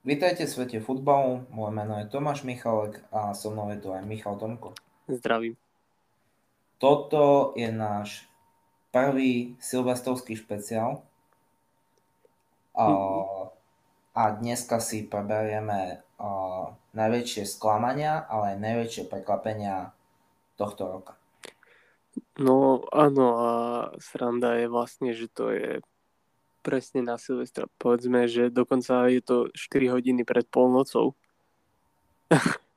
Vítajte v svete futbalu, moje meno je Tomáš Michalek a so mnou je tu aj Michal Tomko. Zdravím. Toto je náš prvý silvestrovský špeciál a, a dneska si preberieme najväčšie sklamania, ale aj najväčšie prekvapenia tohto roka. No áno a sranda je vlastne, že to je presne na Silvestra. Povedzme, že dokonca je to 4 hodiny pred polnocou.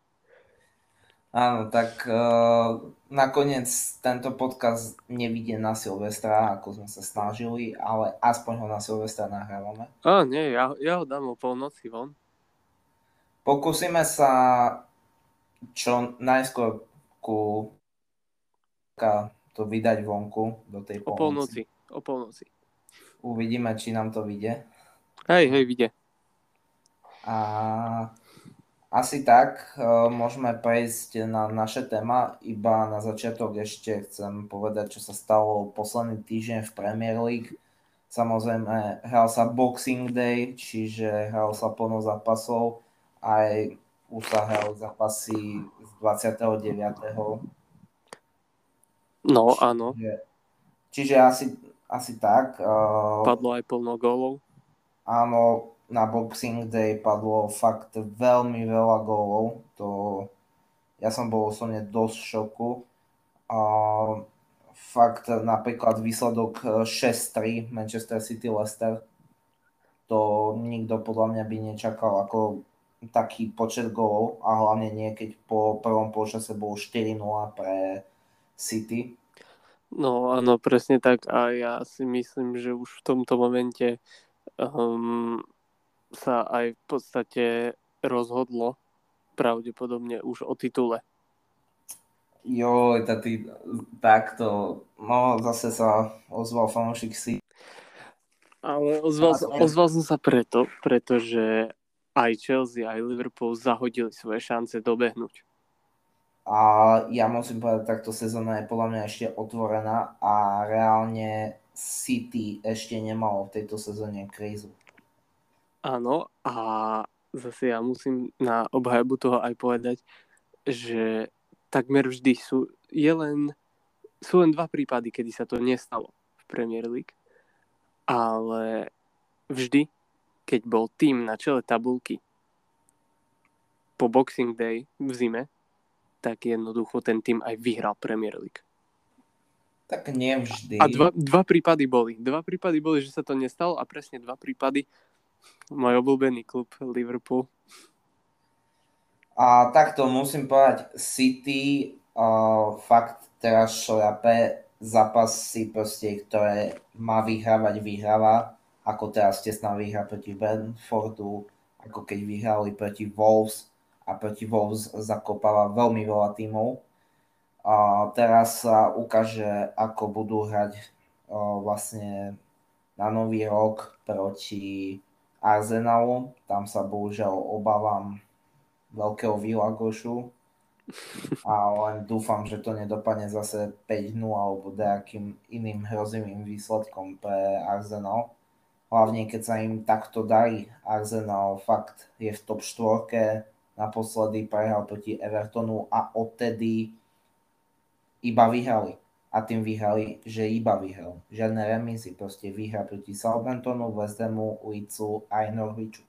Áno, tak uh, nakoniec tento podcast nevidie na Silvestra, ako sme sa snažili, ale aspoň ho na Silvestra nahrávame. Á, nie, ja, ja ho dám o polnoci von. Pokúsime sa čo najskôr ku to vydať vonku do tej polnoci. O polnoci, o polnoci. Uvidíme, či nám to vyjde. Hej, hej, vyjde. A asi tak, e, môžeme prejsť na naše téma. Iba na začiatok ešte chcem povedať, čo sa stalo posledný týždeň v Premier League. Samozrejme, hral sa Boxing Day, čiže hral sa plno zápasov. Aj už sa hral zápasy z 29. No, áno. Čiže, čiže asi asi tak. Uh, padlo aj plno gólov. Áno, na Boxing Day padlo fakt veľmi veľa gólov. To, ja som bol osobne dosť v šoku. Uh, fakt napríklad výsledok 6-3 Manchester City Leicester to nikto podľa mňa by nečakal ako taký počet gólov a hlavne nie, keď po prvom polčase bolo 4-0 pre City. No áno, presne tak a ja si myslím, že už v tomto momente um, sa aj v podstate rozhodlo pravdepodobne už o titule. Jo, ty, takto, no zase sa ozval fanúšik si. Ale ozval, ozval som sa preto, pretože aj Chelsea, aj Liverpool zahodili svoje šance dobehnúť. A ja musím povedať, takto sezóna je podľa mňa ešte otvorená a reálne City ešte nemalo v tejto sezóne krízu. Áno, a zase ja musím na obhajobu toho aj povedať, že takmer vždy sú, je len, sú len dva prípady, kedy sa to nestalo v Premier League, ale vždy, keď bol tým na čele tabulky po Boxing Day v zime, tak jednoducho ten tým aj vyhral Premier League. Tak nevždy. A dva, dva prípady boli. Dva prípady boli, že sa to nestalo a presne dva prípady môj obľúbený klub Liverpool. A takto musím povedať, City uh, fakt teraz šlape zápasy proste, ktoré má vyhrávať, vyhráva, ako teraz tesná výhra proti Brentfordu, ako keď vyhrali proti Wolves, a proti Wolves zakopala veľmi veľa tímov. A teraz sa ukáže, ako budú hrať vlastne na nový rok proti Arsenalu. Tam sa bohužiaľ obávam veľkého Vilagošu. A len dúfam, že to nedopadne zase 5-0 alebo nejakým iným hrozivým výsledkom pre Arsenal. Hlavne keď sa im takto darí. Arsenal fakt je v top 4 naposledy prehral proti Evertonu a odtedy iba vyhrali. A tým vyhrali, že iba vyhral. Žiadne remízy, proste vyhra proti Southamptonu, West Hamu, Leedsu aj Norwichu.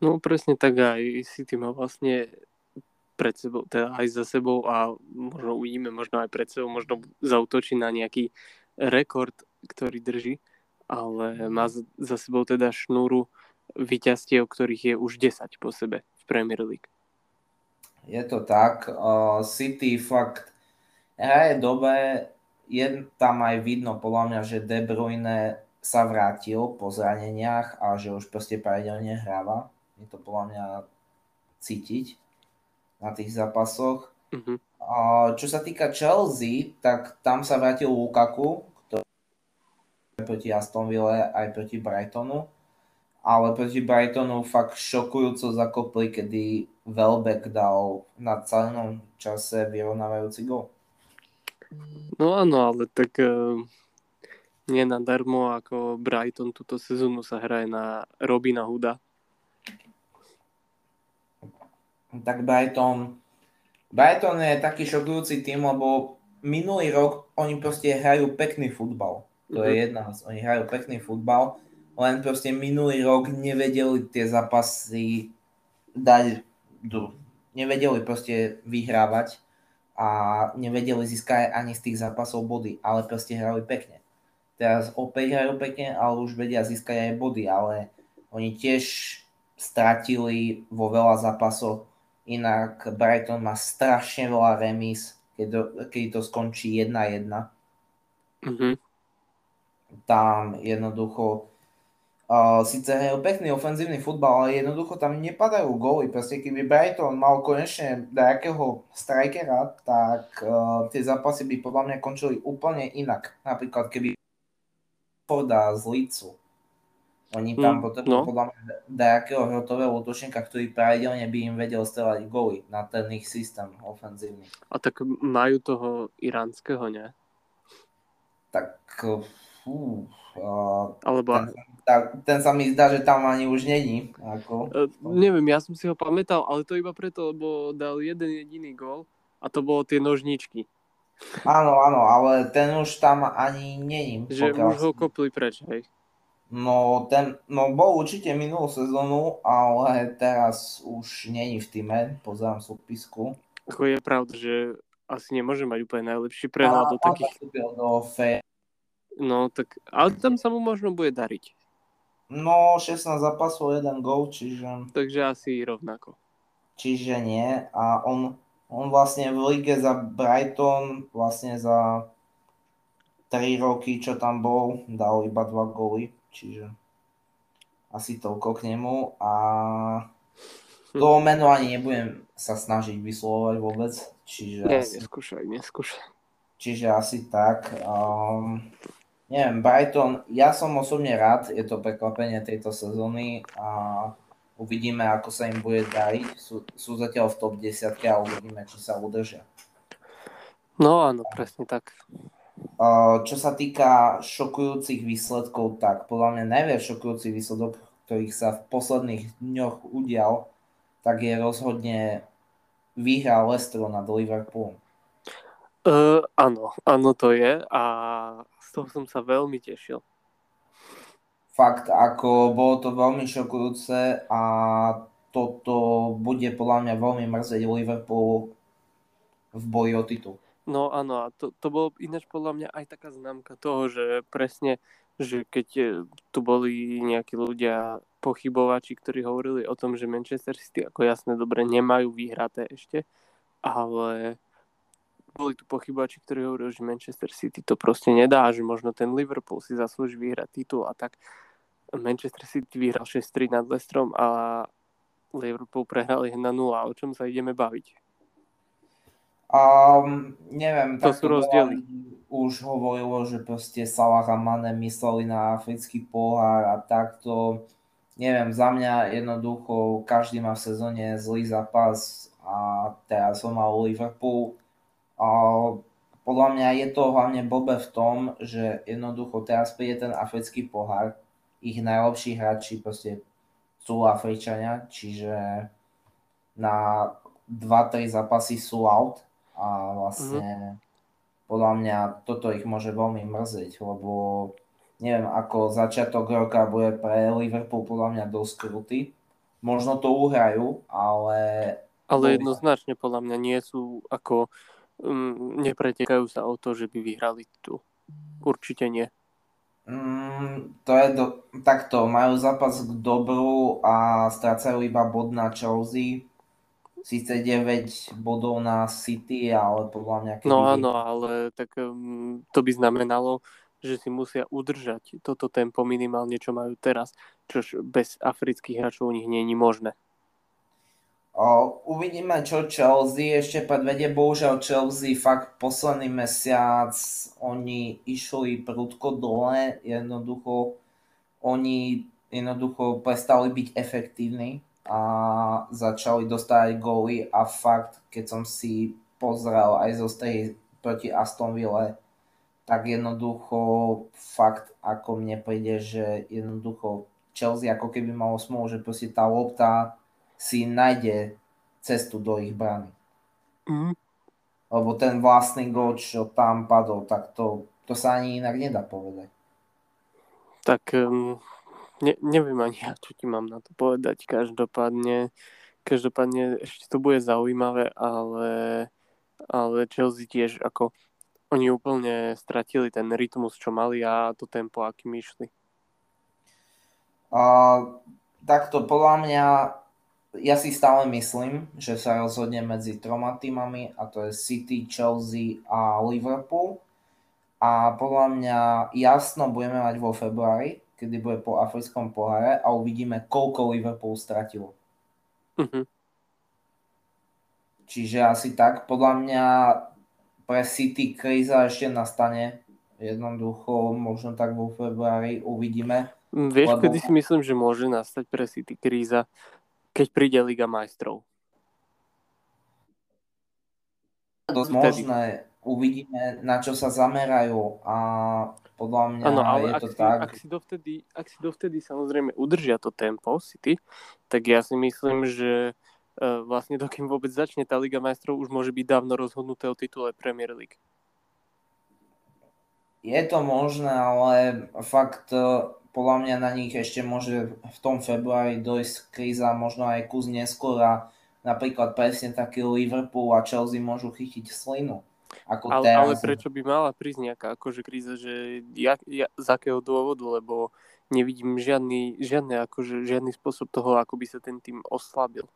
No presne tak aj City má vlastne pred sebou, teda aj za sebou a možno uvidíme, možno aj pred sebou, možno zautočí na nejaký rekord, ktorý drží, ale má za sebou teda šnúru vyťastiev, ktorých je už 10 po sebe v Premier League. Je to tak. Uh, City fakt hraje dobre. Je tam aj vidno podľa mňa, že De Bruyne sa vrátil po zraneniach a že už proste pravidelne hráva. Je to podľa mňa cítiť na tých zápasoch. Uh, čo sa týka Chelsea, tak tam sa vrátil Lukaku, ktorý proti Aston Ville aj proti Brightonu ale proti Brightonu fakt šokujúco zakopli, kedy Welbeck dal na celom čase vyrovnávajúci gol. No áno, ale tak uh, nie nadarmo ako Brighton túto sezónu sa hraje na Robina Huda. tak Brighton, Brighton je taký šokujúci tým, lebo minulý rok oni proste hrajú pekný futbal. To mm-hmm. je jedna vec. Oni hrajú pekný futbal, len proste minulý rok nevedeli tie zápasy dať, nevedeli proste vyhrávať a nevedeli získať ani z tých zápasov body, ale proste hrali pekne. Teraz opäť hrajú pekne, ale už vedia získať aj body, ale oni tiež stratili vo veľa zápasov. Inak Brighton má strašne veľa remis, keď to, keď to skončí 1-1. Mm-hmm. Tam jednoducho Uh, síce hrajú pekný ofenzívny futbal, ale jednoducho tam nepadajú góly. Proste keby Brighton mal konečne nejakého strikera, tak uh, tie zápasy by podľa mňa končili úplne inak. Napríklad keby Forda z Lícu. Oni tam mm, potrebujú no. podľa mňa nejakého hrotového útočníka, ktorý pravidelne by im vedel strelať góly na ten ich systém ofenzívny. A tak majú toho iránskeho, nie? Tak fú, uh, Alebo... ten, tak, ten sa mi zdá, že tam ani už není. Ako. Uh, neviem, ja som si ho pamätal, ale to iba preto, lebo dal jeden jediný gol a to bolo tie nožničky. Áno, áno, ale ten už tam ani není. Že už ho kopli preč, hej. No, ten, no bol určite minulú sezónu, ale teraz už není v týme, pozerám súpisku. Ako je pravda, že asi nemôže mať úplne najlepší prehľad do takých... do fe- No tak, ale tam sa mu možno bude dariť. No, 16 zápasov, 1 gol, čiže... Takže asi rovnako. Čiže nie. A on, on vlastne v lige za Brighton, vlastne za 3 roky, čo tam bol, dal iba 2 góly, čiže asi toľko k nemu. A to meno ani nebudem sa snažiť vyslovovať vôbec. Čiže Nie, asi... neskúšaj, neskúšaj. Čiže asi tak. Um, neviem, Brighton, ja som osobne rád, je to prekvapenie tejto sezóny a uvidíme, ako sa im bude dariť. Sú, sú zatiaľ v top 10 a uvidíme, či sa udržia. No áno, presne tak. Čo sa týka šokujúcich výsledkov, tak podľa mňa najviac šokujúci výsledok, ktorých sa v posledných dňoch udial, tak je rozhodne výhra Leicesteru nad Liverpoolom. Uh, áno, áno to je a toho som sa veľmi tešil. Fakt, ako bolo to veľmi šokujúce a toto bude podľa mňa veľmi mrzeť Liverpool v boji o titul. No áno, a to, to bolo ináč podľa mňa aj taká známka toho, že presne, že keď e, tu boli nejakí ľudia pochybovači, ktorí hovorili o tom, že Manchester City ako jasne dobre nemajú vyhraté ešte, ale boli tu pochybači, ktorí hovorili, že Manchester City to proste nedá, že možno ten Liverpool si zaslúži vyhrať titul a tak Manchester City vyhral 6-3 nad Leicesterom a Liverpool prehral 1-0. O čom sa ideme baviť? Um, neviem, to sú rozdiely. Už hovorilo, že proste Salah a Mane mysleli na africký pohár a takto. Neviem, za mňa jednoducho každý má v sezóne zlý zápas a teraz som mal Liverpool a podľa mňa je to hlavne blbé v tom, že jednoducho teraz príde ten africký pohár, ich najlepší hráči proste sú Afričania, čiže na 2-3 zápasy sú out a vlastne mm-hmm. podľa mňa toto ich môže veľmi mrzieť, lebo neviem, ako začiatok roka bude pre Liverpool podľa mňa dosť krutý. Možno to uhrajú, ale... Ale jednoznačne podľa mňa nie sú ako um, nepretekajú sa o to, že by vyhrali tu. Určite nie. Mm, to je do, takto, majú zápas k dobru a strácajú iba bod na Chelsea. Síce 9 bodov na City, ale podľa mňa... Keby... No áno, ale tak um, to by znamenalo, že si musia udržať toto tempo minimálne, čo majú teraz, čož bez afrických hráčov u nich nie je možné. Uvidíme, čo Chelsea ešte predvedie. Bohužiaľ Chelsea fakt posledný mesiac oni išli prudko dole. Jednoducho oni jednoducho prestali byť efektívni a začali dostávať góly a fakt, keď som si pozrel aj zo strej proti Aston Ville, tak jednoducho fakt ako mne príde, že jednoducho Chelsea ako keby malo smolu, že proste tá lopta si nájde cestu do ich brány. Mm. Lebo ten vlastný gol, čo tam padol, tak to, to sa ani inak nedá povedať. Tak um, ne, neviem ani ja, čo ti mám na to povedať. Každopádne, každopádne ešte to bude zaujímavé, ale, ale Chelsea tiež ako oni úplne stratili ten rytmus, čo mali a to tempo, akým išli. Uh, takto podľa mňa ja si stále myslím, že sa rozhodne medzi troma týmami a to je City, Chelsea a Liverpool. A podľa mňa jasno budeme mať vo februári, kedy bude po africkom poháre a uvidíme, koľko Liverpool stratilo. Uh-huh. Čiže asi tak. Podľa mňa pre City kríza ešte nastane. Jednoducho, možno tak vo februári uvidíme. Vieš, lebo... kedy si myslím, že môže nastať pre City kríza? Keď príde Liga majstrov. Dosť možné. Uvidíme, na čo sa zamerajú a podľa mňa ano, ale je to si, tak. Ak si, dovtedy, ak si dovtedy samozrejme udržia to tempo City, tak ja si myslím, že uh, vlastne dokým vôbec začne tá Liga majstrov, už môže byť dávno rozhodnuté o titule Premier League. Je to možné, ale fakt e, podľa mňa na nich ešte môže v tom februári dojsť kríza, možno aj kus neskôr a napríklad presne taký Liverpool a Chelsea môžu chytiť slinu. Ako ale, teraz. ale prečo by mala prísť nejaká akože kríza, že ja, ja, z akého dôvodu, lebo nevidím žiadny, žiadny, akože, žiadny spôsob toho, ako by sa ten tým oslabil.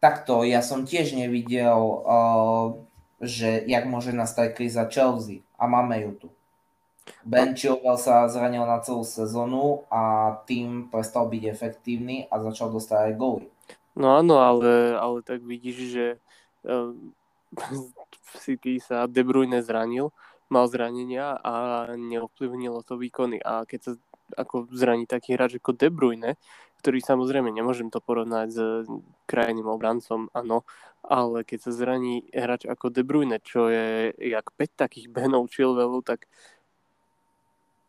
Takto, ja som tiež nevidel, uh, že jak môže nastať kríza Chelsea a máme ju tu. Ben Chilwell sa zranil na celú sezónu a tým prestal byť efektívny a začal dostať aj góly. No áno, ale, ale tak vidíš, že uh, City sa De Bruyne zranil, mal zranenia a neovplyvnilo to výkony. A keď sa ako zraní taký hráč ako De Bruyne, ktorý samozrejme nemôžem to porovnať s krajným obrancom, áno, ale keď sa zraní hráč ako De Bruyne, čo je jak 5 takých Benov Chilwellu, tak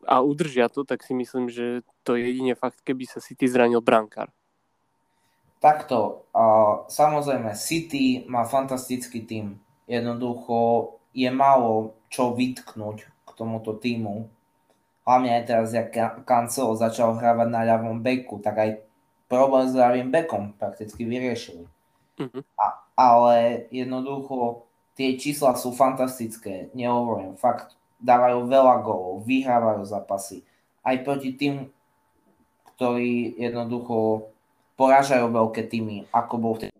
a udržia to, tak si myslím, že to je jedine fakt, keby sa City zranil brankár. Takto, uh, samozrejme, City má fantastický tým. Jednoducho je málo čo vytknúť k tomuto týmu. Hlavne aj teraz, jak Cancelo začal hrávať na ľavom beku, tak aj problém s ľavým bekom prakticky vyriešili. Uh-huh. A, ale jednoducho tie čísla sú fantastické, nehovorím, fakt dávajú veľa gólov, vyhrávajú zápasy. Aj proti tým, ktorí jednoducho porážajú veľké týmy, ako bol vtedy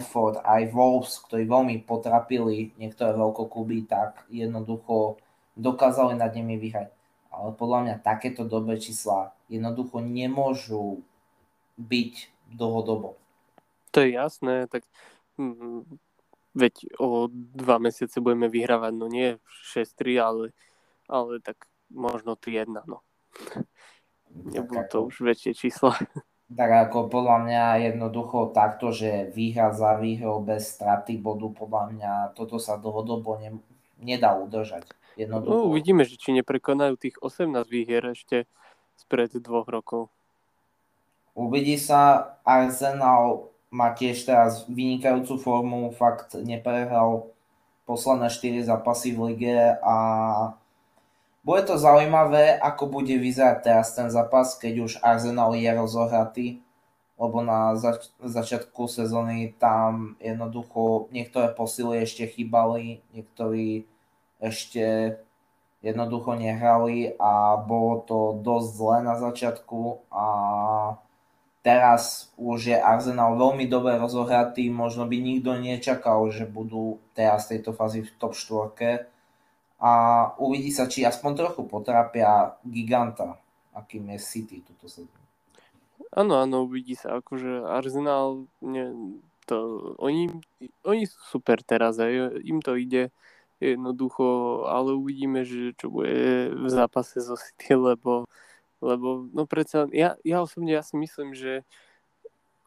Ford, aj Wolves, ktorí veľmi potrapili niektoré veľkokluby, tak jednoducho dokázali nad nimi vyhrať. Ale podľa mňa takéto dobré čísla jednoducho nemôžu byť dlhodobo. To je jasné, tak hm, Veď o dva mesiace budeme vyhrávať, no nie 6-3, ale, ale tak možno 3-1, no. Nebudú to už väčšie čísla. Tak ako podľa mňa jednoducho takto, že výhra za výhrou bez straty bodu, podľa mňa toto sa dlhodobo ne, nedá udržať. Jednoducho. No, uvidíme, že či neprekonajú tých 18 výhier ešte spred dvoch rokov. Uvidí sa, Arsenal má tiež teraz vynikajúcu formu, fakt neprehral posledné 4 zápasy v lige a bude to zaujímavé, ako bude vyzerať teraz ten zápas, keď už Arsenal je rozohratý, lebo na zač- začiatku sezóny tam jednoducho niektoré posily ešte chýbali, niektorí ešte jednoducho nehrali a bolo to dosť zle na začiatku a teraz už je Arsenal veľmi dobre rozohratý, možno by nikto nečakal, že budú teraz v tejto fázi v top 4 a uvidí sa, či aspoň trochu potrapia giganta, akým je City túto sezónu. Áno, áno, uvidí sa, akože Arsenal, ne, to, oni, oni sú super teraz, aj, im to ide jednoducho, ale uvidíme, že čo bude v zápase so City, lebo lebo no predsa, ja, ja osobne ja si myslím, že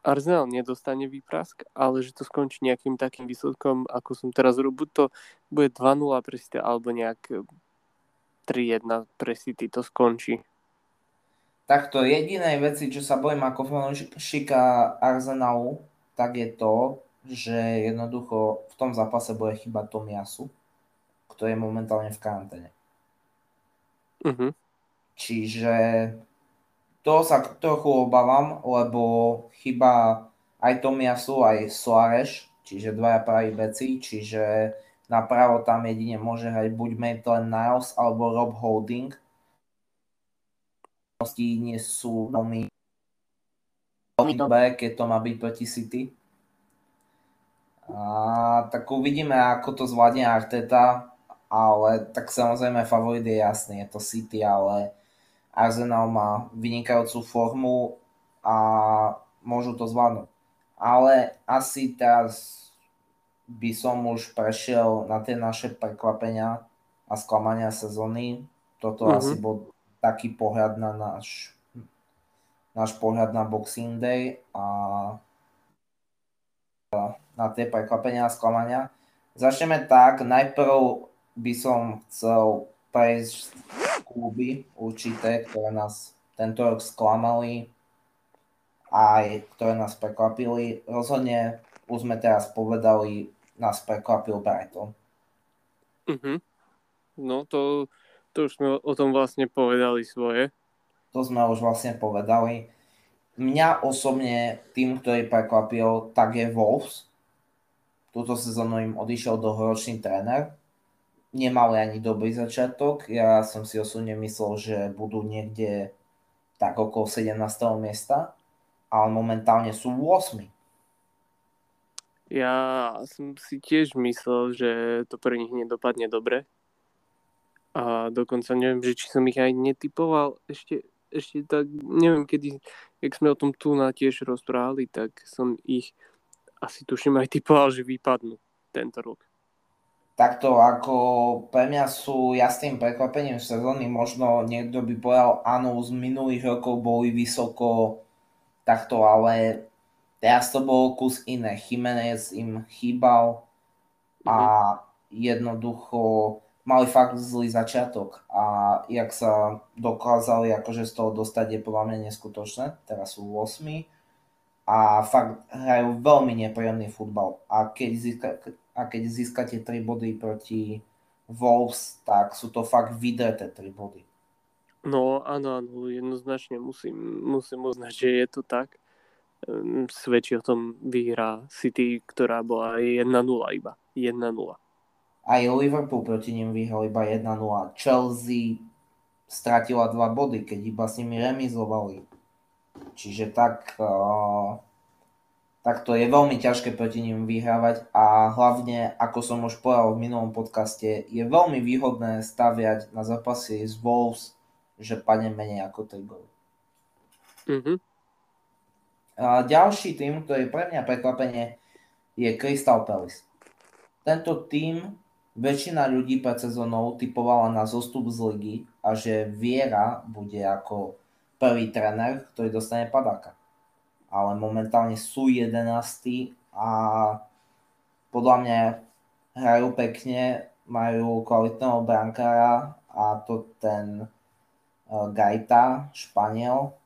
Arsenal nedostane výprask, ale že to skončí nejakým takým výsledkom, ako som teraz robil, buď to bude 2-0 pre City, alebo nejak 3-1 pre City to skončí. Takto jedinej veci, čo sa bojím ako fanúšika Arsenalu, tak je to, že jednoducho v tom zápase bude chyba Tomiasu, ktorý je momentálne v karanténe. Uh-huh. Čiže to sa trochu obávam, lebo chyba aj Tomiasu, aj Soares, čiže dvaja praví veci, čiže napravo tam jedine môže hrať buď Maitland Niles alebo Rob Holding. Nie sú veľmi, veľmi dobré, keď to má byť proti City. A tak uvidíme, ako to zvládne Arteta, ale tak samozrejme favorit je jasný, je to City, ale Arsenal má vynikajúcu formu a môžu to zvládnuť ale asi teraz by som už prešiel na tie naše prekvapenia a sklamania sezóny. Toto mm-hmm. asi bol taký pohľad na náš, náš pohľad na Boxing Day a na tie prekvapenia a sklamania. Začneme tak, najprv by som chcel prejsť kluby určité, ktoré nás tento rok sklamali, aj ktoré nás prekvapili. Rozhodne, už sme teraz povedali, nás prekvapil Brighton. Uh-huh. No to, to už sme o tom vlastne povedali svoje. To sme už vlastne povedali. Mňa osobne tým, ktorý prekvapil, tak je Wolves. Túto sezónu im odišiel dlhoročný tréner. Nemali ani dobrý začiatok. Ja som si osobne myslel, že budú niekde tak okolo 17. miesta ale momentálne sú 8. Ja som si tiež myslel, že to pre nich nedopadne dobre. A dokonca neviem, že či som ich aj netypoval ešte, ešte tak, neviem kedy, jak sme o tom tu na tiež rozprávali, tak som ich asi tuším aj typoval, že vypadnú tento rok. Takto ako pre mňa sú jasným prekvapením sezóny, možno niekto by povedal, áno, z minulých rokov boli vysoko takto, ale teraz to bol kus iné. Jiménez im chýbal a mhm. jednoducho mali fakt zlý začiatok a jak sa dokázali akože z toho dostať je podľa mňa neskutočné. Teraz sú 8 a fakt hrajú veľmi nepríjemný futbal. A keď, získa, a keď získate 3 body proti Wolves, tak sú to fakt vydreté 3 body. No áno, áno, jednoznačne musím, musím uznať, že je to tak. Ehm, svedčí o tom výhra City, ktorá bola 1-0 iba. 1-0. Aj Liverpool proti nim vyhral iba 1-0. Chelsea stratila dva body, keď iba s nimi remizovali. Čiže tak, uh, tak to je veľmi ťažké proti nim vyhrávať a hlavne, ako som už povedal v minulom podcaste, je veľmi výhodné staviať na zápasy z Wolves že padne menej ako 3 góly. Mm-hmm. A ďalší tým, ktorý pre mňa prekvapenie, je Crystal Palace. Tento tým väčšina ľudí pred sezónou typovala na zostup z ligy a že Viera bude ako prvý tréner, ktorý dostane padáka. Ale momentálne sú 11 a podľa mňa hrajú pekne, majú kvalitného brankára a to ten Eh, Gaita, Španiel,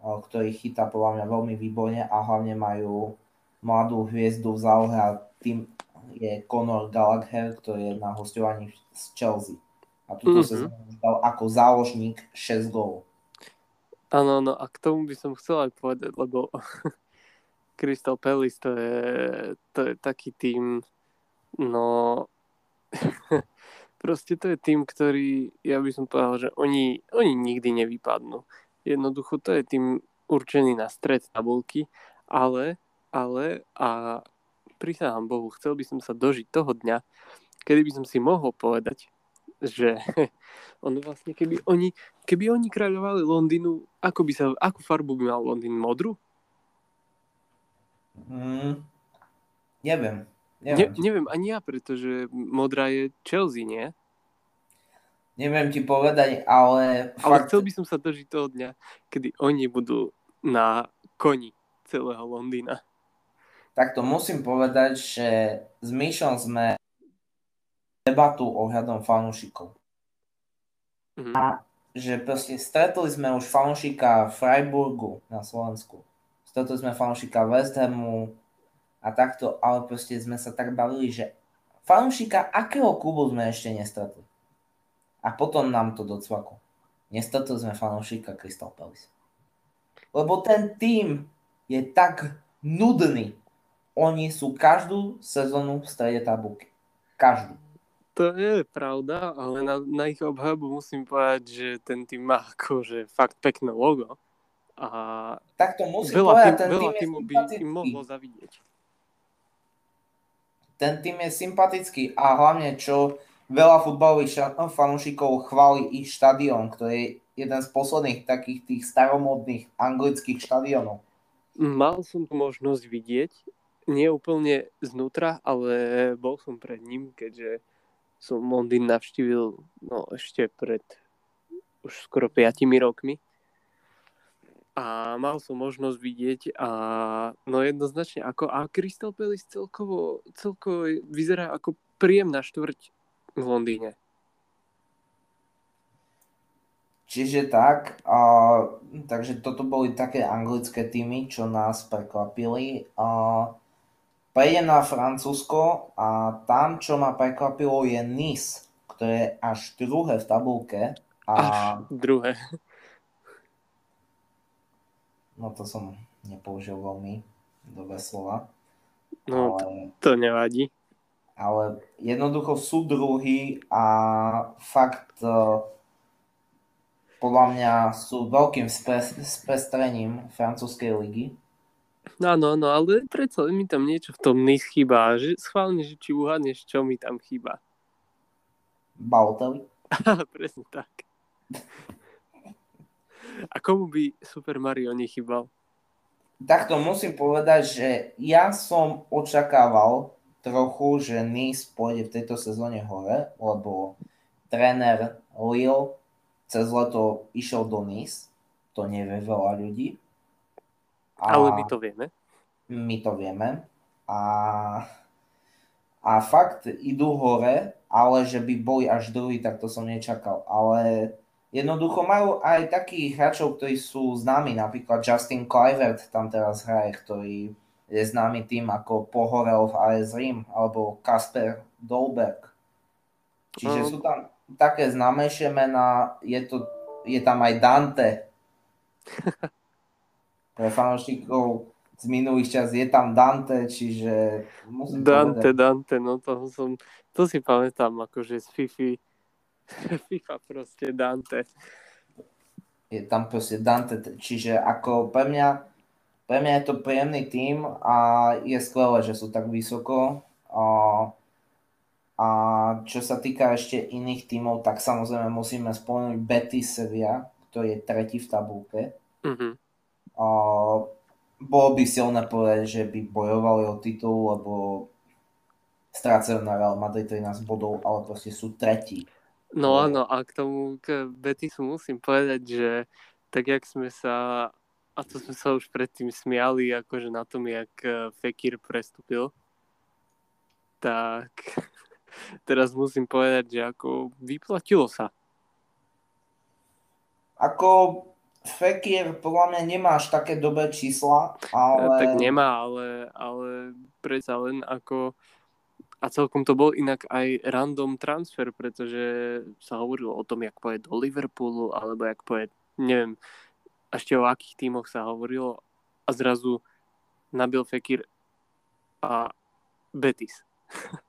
eh, ktorý chytá podľa mňa veľmi výborne a hlavne majú mladú hviezdu v zálohe a tým je Conor Gallagher, ktorý je na hostovaní z Chelsea. A túto mm-hmm. sezónu dal ako záložník 6 gólov. Áno, no a k tomu by som chcel aj povedať, lebo Crystal Palace to je, to je taký tým, no Proste to je tým, ktorý, ja by som povedal, že oni, oni nikdy nevypadnú. Jednoducho to je tým určený na stred tabulky, ale, ale a prisahám Bohu, chcel by som sa dožiť toho dňa, kedy by som si mohol povedať, že ono vlastne, keby oni, keby oni kráľovali Londýnu, ako by sa, akú farbu by mal Londýn? Modru? Mm, neviem. Neviem. Ne, neviem ani ja, pretože modrá je Chelsea, nie? Neviem ti povedať, ale... Ale fakt... chcel by som sa dožiť toho dňa, kedy oni budú na koni celého Londýna. Tak to musím povedať, že s Myšom sme debatu ohľadom fanúšikov. Mm-hmm. A že proste stretli sme už fanúšika Freiburgu na Slovensku. Stretli sme fanúšika West Hamu, a takto, ale proste sme sa tak bavili, že fanúšika akého klubu sme ešte nestretli. A potom nám to docvaklo. Nestretli sme fanúšika Crystal Palace. Lebo ten tým je tak nudný. Oni sú každú sezónu v strede tabulky. Každú. To je pravda, ale na, na ich obhajobu musím povedať, že ten tým má akože fakt pekné logo. A tak to musím veľa povedať, tým, ten veľa tým by im mohlo zavidieť. Ten tým je sympatický a hlavne čo veľa futbalových ša- fanúšikov chváli ich štadión, ktorý je jeden z posledných takých tých staromodných anglických štadiónov. Mal som tu možnosť vidieť, nie úplne znútra, ale bol som pred ním, keďže som Londýn navštívil no, ešte pred už skoro 5 rokmi. A mal som možnosť vidieť a no jednoznačne ako a Crystal Palace celkovo, celkovo vyzerá ako príjemná štvrť v Londýne. Čiže tak, a, takže toto boli také anglické týmy, čo nás prekvapili. A, prejdem na Francúzsko a tam, čo ma prekvapilo, je Nice, ktoré je až druhé v tabulke. A, Až druhé. no to som nepoužil veľmi dobré slova. No, ale, to nevadí. ale jednoducho sú druhý a fakt e, podľa mňa sú veľkým sprestrením francúzskej ligy. Áno, no, ale predsa mi tam niečo v tom Nice chýba. Že, schválne, že či uhádneš, čo mi tam chýba. Balotelli. Presne tak. A komu by Super Mario nechybal? Takto musím povedať, že ja som očakával trochu, že Nice pôjde v tejto sezóne hore, lebo tréner Lille cez leto išiel do Nice. To nevie veľa ľudí. Ale my to vieme. my to vieme. A, a fakt idú hore, ale že by boli až druhý, tak to som nečakal. Ale jednoducho majú aj takých hráčov, ktorí sú známi, napríklad Justin Kluivert tam teraz hraje, ktorý je známy tým ako pohorel v AS Rím, alebo Kasper Dolberg. Čiže No. sú tam také známejšie mená, je, to, je tam aj Dante. Pre fanúšikov z minulých čas je tam Dante, čiže musím Dante, povedať, Dante, no to som, to si pamätám, akože z Fifi, FIFA proste Dante. je tam proste Dante, čiže ako pre mňa, pre mňa je to príjemný tím a je skvelé, že sú tak vysoko. A, a čo sa týka ešte iných tímov, tak samozrejme musíme spomenúť Betis Sevilla, ktorý je tretí v tabulke. Mhm. Bolo by silné povedať, že by bojovali o titul, lebo strácajú na Real Madrid 13 bodov, ale proste sú tretí. No No. áno, a k tomu, k Betisu musím povedať, že tak jak sme sa, a to sme sa už predtým smiali, akože na tom, jak eh, Fekir prestúpil, tak teraz musím povedať, že ako vyplatilo sa. Ako Fekir podľa mňa nemá až také dobré čísla, ale... Tak nemá, ale, ale predsa len ako a celkom to bol inak aj random transfer, pretože sa hovorilo o tom, jak pôjde do Liverpoolu, alebo jak pôjde, neviem, ešte o akých tímoch sa hovorilo a zrazu nabil Fekir a Betis.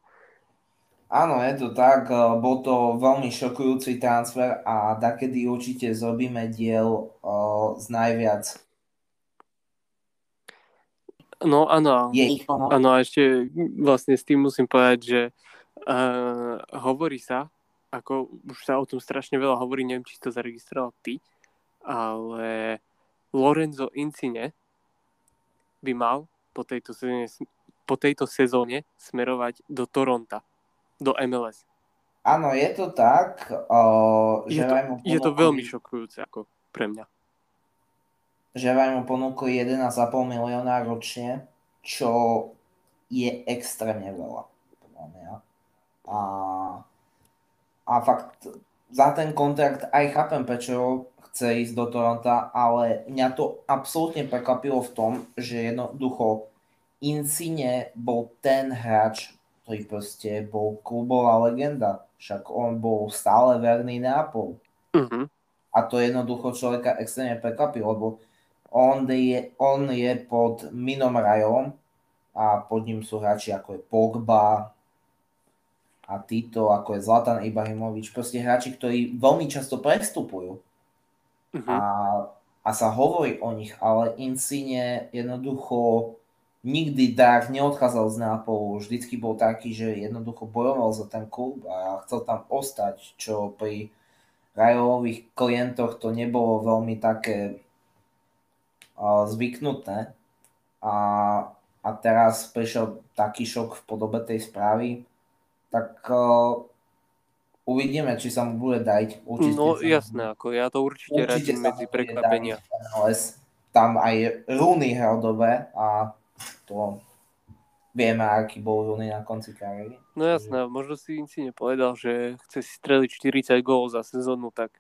Áno, je to tak, eh, bol to veľmi šokujúci transfer a takedy určite zrobíme diel uh, z najviac. No áno, áno a ešte vlastne s tým musím povedať, že uh, hovorí sa, ako už sa o tom strašne veľa hovorí, neviem, či to zaregistroval ty, ale Lorenzo Incine by mal po tejto sezóne, po tejto sezóne smerovať do Toronta, do MLS. Áno, je to tak, uh, Je že to, vraj mu je to ponúkli- veľmi šokujúce ako pre mňa. že vraj mu ponúkli 11,5 milióna ročne, čo je extrémne veľa. A, a fakt za ten kontrakt aj chápem, prečo chce ísť do Toronta, ale mňa to absolútne prekvapilo v tom, že jednoducho Incine bol ten hráč, ktorý proste bol klubová legenda. Však on bol stále verný Neapol. Uh-huh. A to jednoducho človeka extrémne prekvapilo, lebo on je, on je pod Minom Rajom a pod ním sú hráči ako je Pogba a Tito, ako je Zlatan Ibrahimovič. Proste hráči, ktorí veľmi často prestupujú. Uh-huh. A, a sa hovorí o nich, ale Insigne jednoducho nikdy tak neodchádzal z Neapolu, vždycky bol taký, že jednoducho bojoval za ten klub a chcel tam ostať, čo pri rajových klientoch to nebolo veľmi také uh, zvyknuté. A, a teraz prišiel taký šok v podobe tej správy, tak uh, uvidíme, či sa mu bude dať. Určite no jasné, ako ja to určite, určite radím medzi prekvapenia. Tam aj Rooney hral dobre a to vieme, aký bol Rooney na konci kariéry. No jasné, možno si si nepovedal, že chce si streliť 40 gólov za sezónu, tak...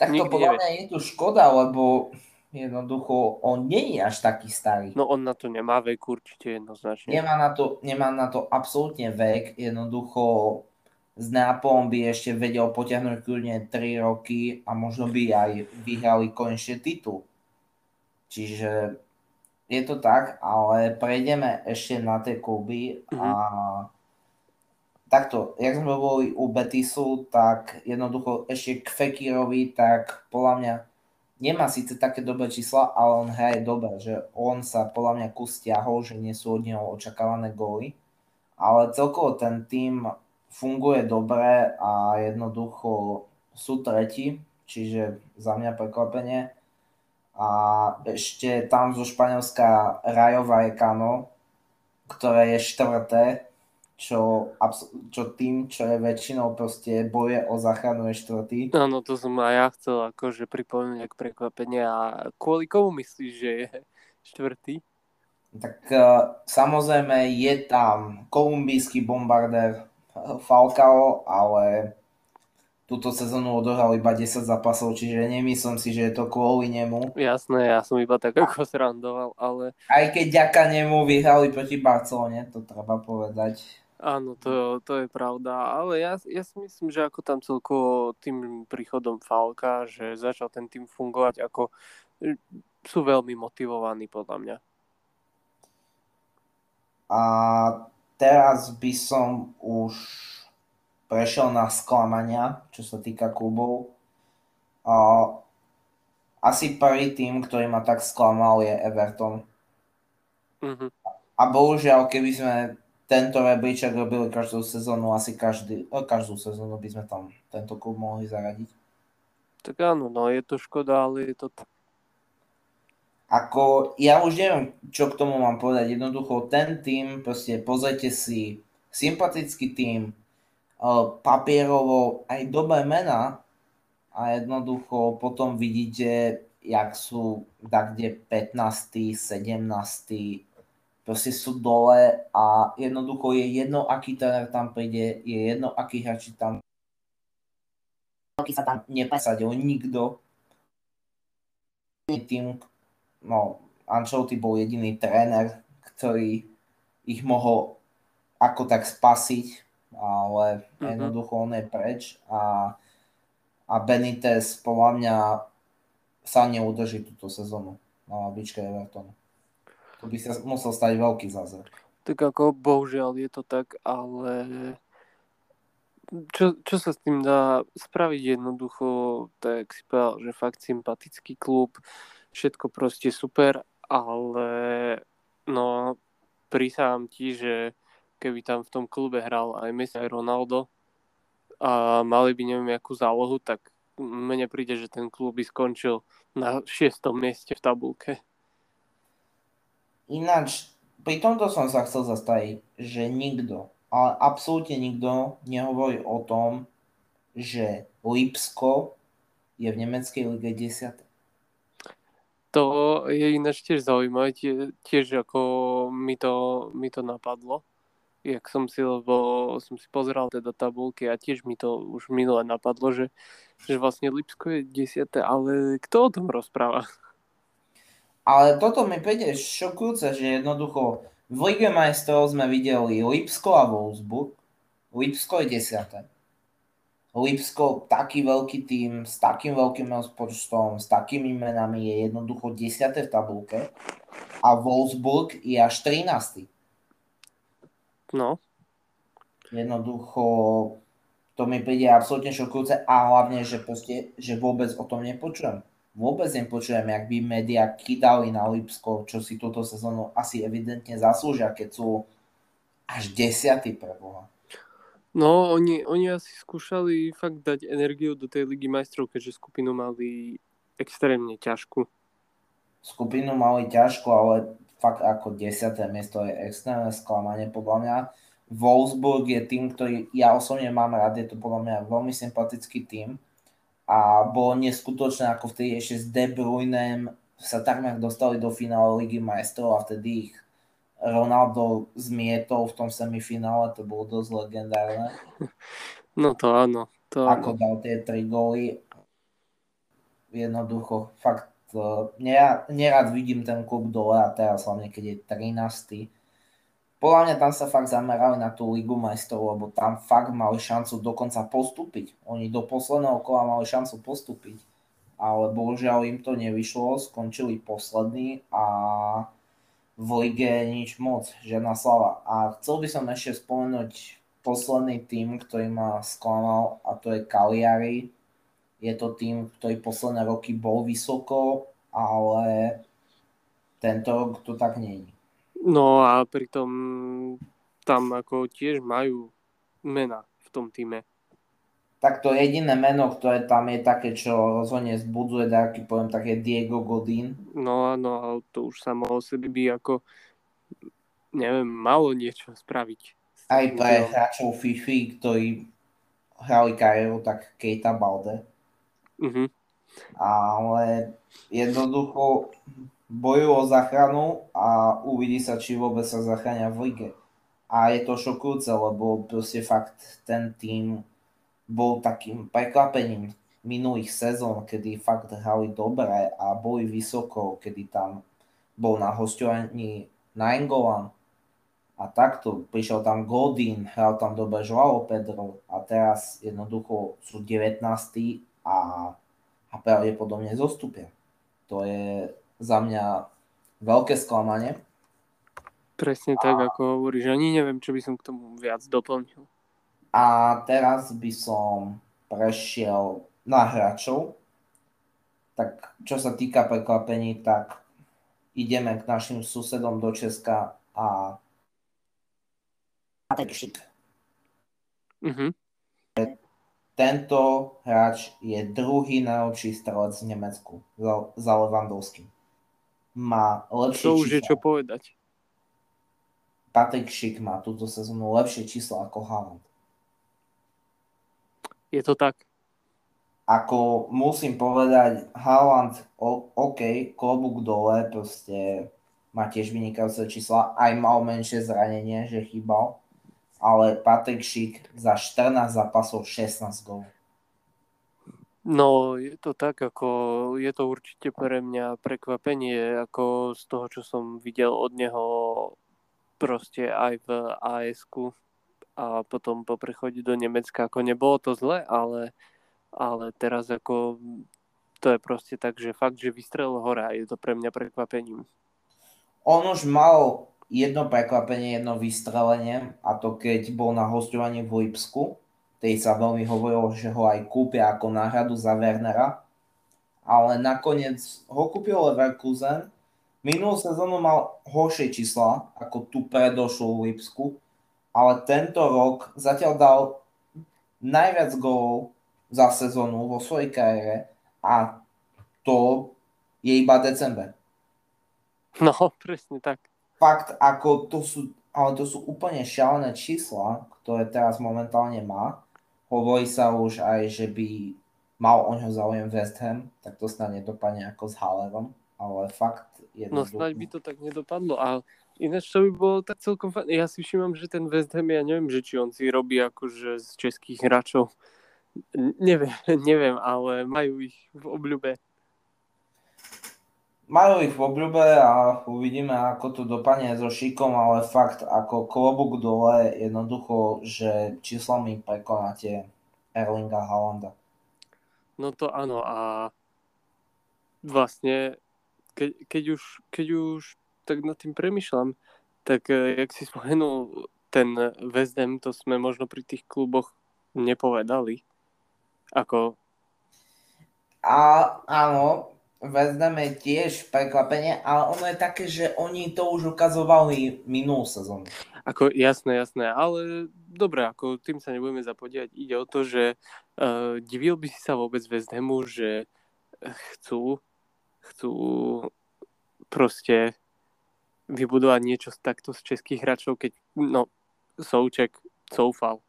Tak to podľa mňa je tu škoda, lebo jednoducho on nie je až taký starý. No on na to nemá vek určite jednoznačne. Nemá na to, nemá na to absolútne vek, jednoducho s Nápolom by ešte vedel potiahnuť kľudne 3 roky a možno by aj vyhrali konečne titul. Čiže je to tak, ale prejdeme ešte na tie kluby a mhm. takto, jak sme boli u Betisu, tak jednoducho ešte k Fekirovi, tak podľa mňa nemá síce také dobré čísla, ale on hraje dobre, že on sa podľa mňa kus stiahol, že nie sú od neho očakávané góly, ale celkovo ten tým funguje dobre a jednoducho sú tretí, čiže za mňa prekvapenie a ešte tam zo Španielska Rayo Vallecano, ktoré je štvrté, čo, čo tým, čo je väčšinou proste boje o záchranu je štvrtý. Áno, to som aj ja chcel akože pripomenúť ako prekvapenie a kvôli komu myslíš, že je štvrtý? Tak uh, samozrejme je tam kolumbijský bombardér Falcao, ale túto sezónu odohral iba 10 zápasov, čiže nemyslím si, že je to kvôli nemu. Jasné, ja som iba tak ako srandoval, ale... Aj keď ďaka nemu vyhrali proti Barcelone, to treba povedať. Áno, to, to je pravda, ale ja, ja si myslím, že ako tam celkovo tým príchodom Falka, že začal ten tým fungovať, ako sú veľmi motivovaní podľa mňa. A teraz by som už prešiel na sklamania, čo sa týka klubov. A asi prvý tým, ktorý ma tak sklamal, je Everton. Mm-hmm. A bohužiaľ, keby sme tento rebríček robili každú sezónu, asi každý, no, každú sezónu by sme tam tento klub mohli zaradiť. Tak áno, no je to škoda, ale je to. Ako, ja už neviem, čo k tomu mám povedať. Jednoducho, ten tým, proste pozrite si, sympatický tým, papierovo aj dobré mená a jednoducho potom vidíte, jak sú kde 15. 17. proste sú dole a jednoducho je jedno, aký tréner tam príde, je jedno, aký hráči tam sa tam nepresadil nikto. Tým, no, Ancelotti bol jediný tréner, ktorý ich mohol ako tak spasiť ale uh-huh. jednoducho on je preč a, a Benitez podľa mňa sa neudrží túto sezónu na labičke Evertonu. To by sa musel stať veľký zázrak. Tak ako bohužiaľ je to tak, ale čo, čo sa s tým dá spraviť jednoducho, tak si povedal, že fakt sympatický klub, všetko proste super, ale no prísahám ti, že keby tam v tom klube hral aj Messi aj Ronaldo a mali by neviem akú zálohu, tak mne príde, že ten klub by skončil na šiestom mieste v tabulke. Ináč, pri tomto som sa chcel zastaviť, že nikto, ale absolútne nikto nehovorí o tom, že Lipsko je v nemeckej lige 10. To je ináč tiež zaujímavé, tiež ako mi to, mi to napadlo jak som si, lebo som si pozeral teda tabulky a tiež mi to už minule napadlo, že, že vlastne Lipsko je desiate, ale kto o tom rozpráva? Ale toto mi príde šokujúce, že jednoducho v Lige majstrov sme videli Lipsko a Wolfsburg. Lipsko je desiaté. Lipsko, taký veľký tým, s takým veľkým rozpočtom, s takými menami je jednoducho desiaté v tabulke a Wolfsburg je až 13. No. Jednoducho to mi príde absolútne šokujúce a hlavne, že, proste, že vôbec o tom nepočujem. Vôbec nepočujem, jak by médiá kydali na Lipsko, čo si túto sezónu asi evidentne zaslúžia, keď sú až desiatý pre Boha. No, oni, oni asi skúšali fakt dať energiu do tej ligy majstrov, keďže skupinu mali extrémne ťažkú. Skupinu mali ťažko, ale fakt ako desiaté miesto je extrémne sklamanie podľa mňa Wolfsburg je tým, ktorý ja osobne mám rád, je to podľa mňa veľmi sympatický tým a bolo neskutočné, ako vtedy ešte s De Bruynem sa takmer dostali do finále Ligy majstrov a vtedy ich Ronaldo zmietol v tom semifinále, to bolo dosť legendárne. No to áno. To ako áno. dal tie tri góly. Jednoducho, fakt, nerad, nerad vidím ten klub dole a teraz hlavne, keď je 13 podľa mňa tam sa fakt zamerali na tú Ligu majstrov, lebo tam fakt mali šancu dokonca postúpiť. Oni do posledného kola mali šancu postúpiť, ale bohužiaľ im to nevyšlo, skončili poslední a v lige nič moc, žiadna slava. A chcel by som ešte spomenúť posledný tým, ktorý ma sklamal a to je Cagliari. Je to tým, ktorý posledné roky bol vysoko, ale tento rok to tak nie je. No a pritom tam ako tiež majú mena v tom týme. Tak to jediné meno, ktoré tam je také, čo rozhodne zbudzuje taký poviem, také Diego Godín. No áno, ale to už samo o sebe by ako neviem, malo niečo spraviť. Aj pre hráčov FIFA, ktorí hrali kariéru, tak Keita Balde. Uh-huh. Ale jednoducho bojujú o záchranu a uvidí sa, či vôbec sa zachránia v lige. A je to šokujúce, lebo proste fakt ten tým bol takým prekvapením minulých sezón, kedy fakt hrali dobre a boli vysoko, kedy tam bol na hostovaní Nainggolan a takto prišiel tam Godin, hral tam dobre Joao Pedro a teraz jednoducho sú 19. a, a pravdepodobne zostupia. To je za mňa veľké sklamanie. Presne a... tak, ako hovoríš. Ani neviem, čo by som k tomu viac doplnil. A teraz by som prešiel na hráčov. Tak čo sa týka prekvapení, tak ideme k našim susedom do Česka a Patrik Uh-huh. Tento hráč je druhý najlepší strelec v Nemecku za, za Levandovským má lepšie To už čísla. je čo povedať. Patrik Šik má túto sezónu lepšie číslo ako Haaland. Je to tak? Ako musím povedať, Haaland, OK, klobúk dole, proste má tiež vynikajúce čísla, aj mal menšie zranenie, že chýbal, ale Patrik Šik za 14 zápasov 16 gólov. No, je to tak, ako je to určite pre mňa prekvapenie, ako z toho, čo som videl od neho proste aj v as a potom po prechode do Nemecka, ako nebolo to zle, ale, ale teraz ako to je proste tak, že fakt, že vystrelil hore a je to pre mňa prekvapením. On už mal jedno prekvapenie, jedno vystrelenie a to keď bol na hostovaní v Lipsku, tej sa veľmi hovorilo, že ho aj kúpia ako náhradu za Wernera, ale nakoniec ho kúpil Leverkusen. Minulú sezónu mal horšie čísla ako tu predošlú v Lipsku, ale tento rok zatiaľ dal najviac gólov za sezónu vo svojej kariére a to je iba december. No, presne tak. Fakt, ako to sú, ale to sú úplne šialené čísla, ktoré teraz momentálne má. Hovorí sa už aj, že by mal o ňo záujem West Ham, tak to snad nedopadne ako s Hallerom, ale fakt je No snáď by to tak nedopadlo a ináč to by bolo tak celkom fajn. Ja si všímam, že ten West Ham, ja neviem, že či on si robí akože z českých hráčov. Neviem, neviem, ale majú ich v obľúbe. Majú ich v obľúbe a uvidíme, ako to dopadne so Šikom, ale fakt ako klobúk dole jednoducho, že číslami prekonáte Erlinga Haalanda. No to áno a vlastne keď, keď, už, keď už tak nad tým premyšľam, tak eh, jak si spomenul ten West Ham, to sme možno pri tých kluboch nepovedali. Ako... A áno, Je tiež prekvapenie, ale ono je také, že oni to už ukazovali minulú sezónu. Ako jasné, jasné, ale dobre, ako tým sa nebudeme zapodiať. Ide o to, že uh, divil by si sa vôbec West Hamu, že chcú chcú proste vybudovať niečo takto z českých hráčov, keď no, Souček coufal.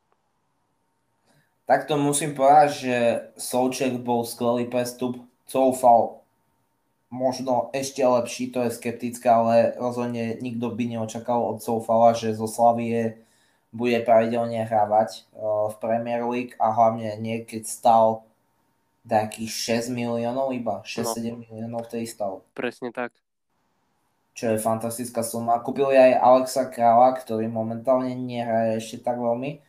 Takto musím povedať, že Souček bol skvelý prestup, coufal možno ešte lepší, to je skeptické, ale rozhodne nikto by neočakal od Soufala, že zo Slavie bude pravidelne hrávať v Premier League a hlavne nie keď stal takých 6 miliónov iba, 6-7 no. miliónov tej stav. Presne tak. Čo je fantastická suma. Kúpili aj Alexa Krála, ktorý momentálne nehraje ešte tak veľmi,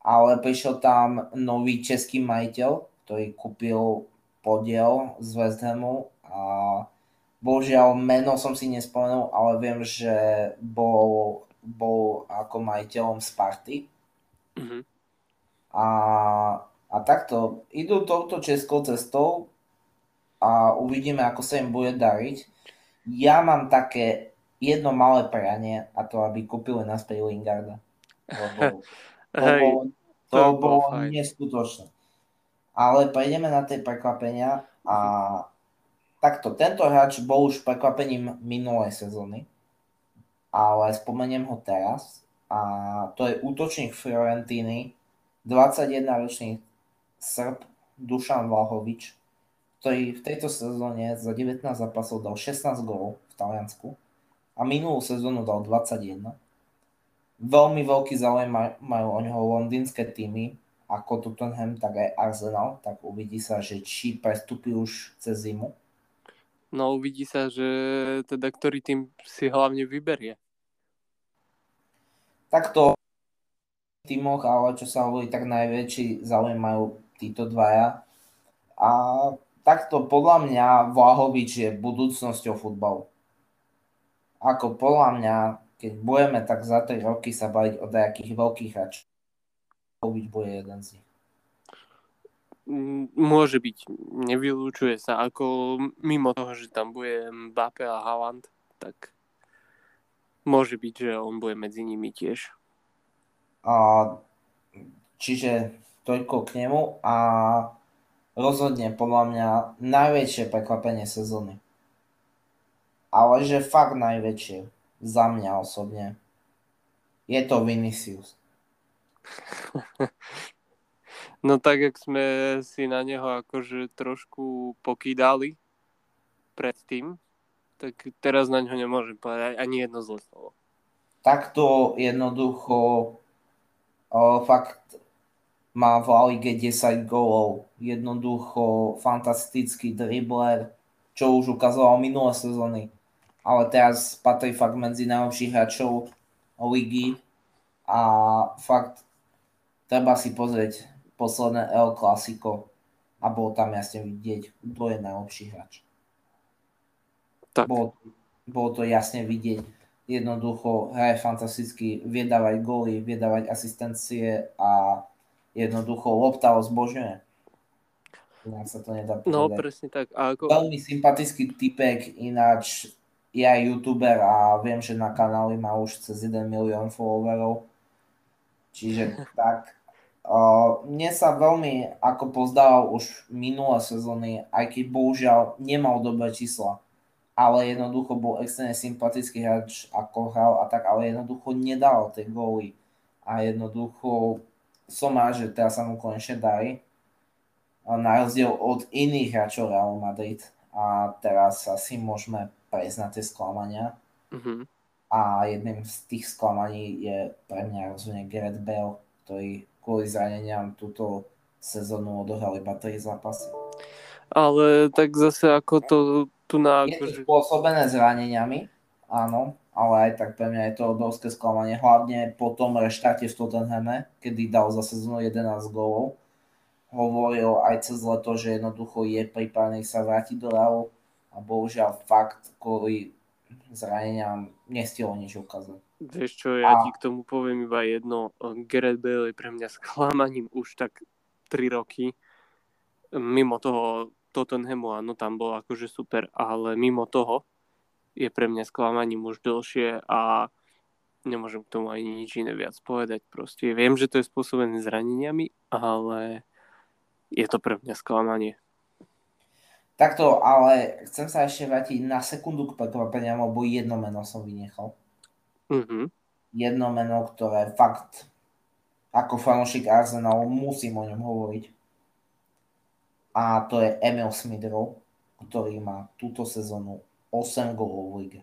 ale prišiel tam nový český majiteľ, ktorý kúpil podiel z West Hamu a bohužiaľ meno som si nespomenul, ale viem, že bol, bol ako majiteľom Sparty. Mm-hmm. A a takto idú touto českou cestou a uvidíme, ako sa im bude dariť. Ja mám také jedno malé prianie a to, aby kúpili naspäť Lingarda. Lebo to Hej, bolo, to, to bolo neskutočné. Ale prejdeme na tie prekvapenia a takto, tento hráč bol už prekvapením minulej sezóny, ale spomeniem ho teraz a to je útočník Fiorentiny, 21-ročný Srb Dušan Vlahovič, ktorý v tejto sezóne za 19 zápasov dal 16 gólov v Taliansku a minulú sezónu dal 21. Veľmi veľký záujem majú o neho londýnske týmy, ako Tottenham, tak aj Arsenal, tak uvidí sa, že či prestúpi už cez zimu. No uvidí sa, že teda ktorý tým si hlavne vyberie. Takto týmoch, ale čo sa hovorí, tak najväčší záujem majú títo dvaja. A takto podľa mňa Vlahovič je budúcnosťou futbalu. Ako podľa mňa, keď budeme tak za 3 roky sa baviť o nejakých veľkých hráčov, Vlahovič bude jeden z nich. Môže byť, nevylúčuje sa, ako mimo toho, že tam bude Mbappe a Haaland, tak môže byť, že on bude medzi nimi tiež. A, čiže toľko k nemu a rozhodne podľa mňa najväčšie prekvapenie sezóny. Ale že fakt najväčšie za mňa osobne je to Vinicius. No tak, jak sme si na neho akože trošku pokýdali predtým, tak teraz na ňo nemôžem povedať ani jedno zlé slovo. Takto jednoducho o, fakt má v Lige 10 gólov. Jednoducho fantastický dribler, čo už ukazoval minulé sezóny. Ale teraz patrí fakt medzi najlepších hráčov ligy a fakt treba si pozrieť posledné El Clasico a bolo tam jasne vidieť, kto je najlepší hráč. Tak. Bolo, bolo to jasne vidieť. Jednoducho hraje fantasticky, vie dávať góly, vie dávať asistencie a jednoducho lopta ho zbožňuje. Inak sa to nedá povedať. No, presne tak. A ako... Veľmi sympatický typek, ináč je aj youtuber a viem, že na kanáli má už cez 1 milión followerov. Čiže tak. Uh, mne sa veľmi ako pozdával už minulé sezóny, aj keď bohužiaľ nemal dobré čísla. Ale jednoducho bol extrémne sympatický hráč, ako hral a tak, ale jednoducho nedal tie góly. A jednoducho som rád, že teraz sa mu konečne darí. Na rozdiel od iných hráčov Real Madrid. A teraz asi môžeme prejsť na tie sklamania. Mm-hmm. A jedným z tých sklamaní je pre mňa rozhodne Gareth Bale, ktorý kvôli zraneniam túto sezónu odohral iba 3 zápasy. Ale tak zase ako to tu na... Je to spôsobené zraneniami, áno, ale aj tak pre mňa je to obrovské sklamanie, hlavne po tom reštarte v Tottenhame, kedy dal za sezónu 11 gólov. Hovoril aj cez leto, že jednoducho je pripravený sa vrátiť do Realu a bohužiaľ fakt kvôli zraneniam nestihol nič ukázať. Vieš čo, ja A- ti k tomu poviem iba jedno. Gareth Bale je pre mňa sklamaním už tak 3 roky. Mimo toho Tottenhamu, áno, tam bol akože super, ale mimo toho je pre mňa sklamaním už dlhšie a nemôžem k tomu ani nič iné viac povedať. Proste viem, že to je spôsobené zraneniami, ale je to pre mňa sklamanie. Takto, ale chcem sa ešte vrátiť na sekundu k prekvapeniam, lebo jedno meno som vynechal. Mhm. Jedno meno, ktoré fakt ako fanúšik Arsenalu musím o ňom hovoriť. A to je Emil Smidrov, ktorý má túto sezónu 8 gólov v lige.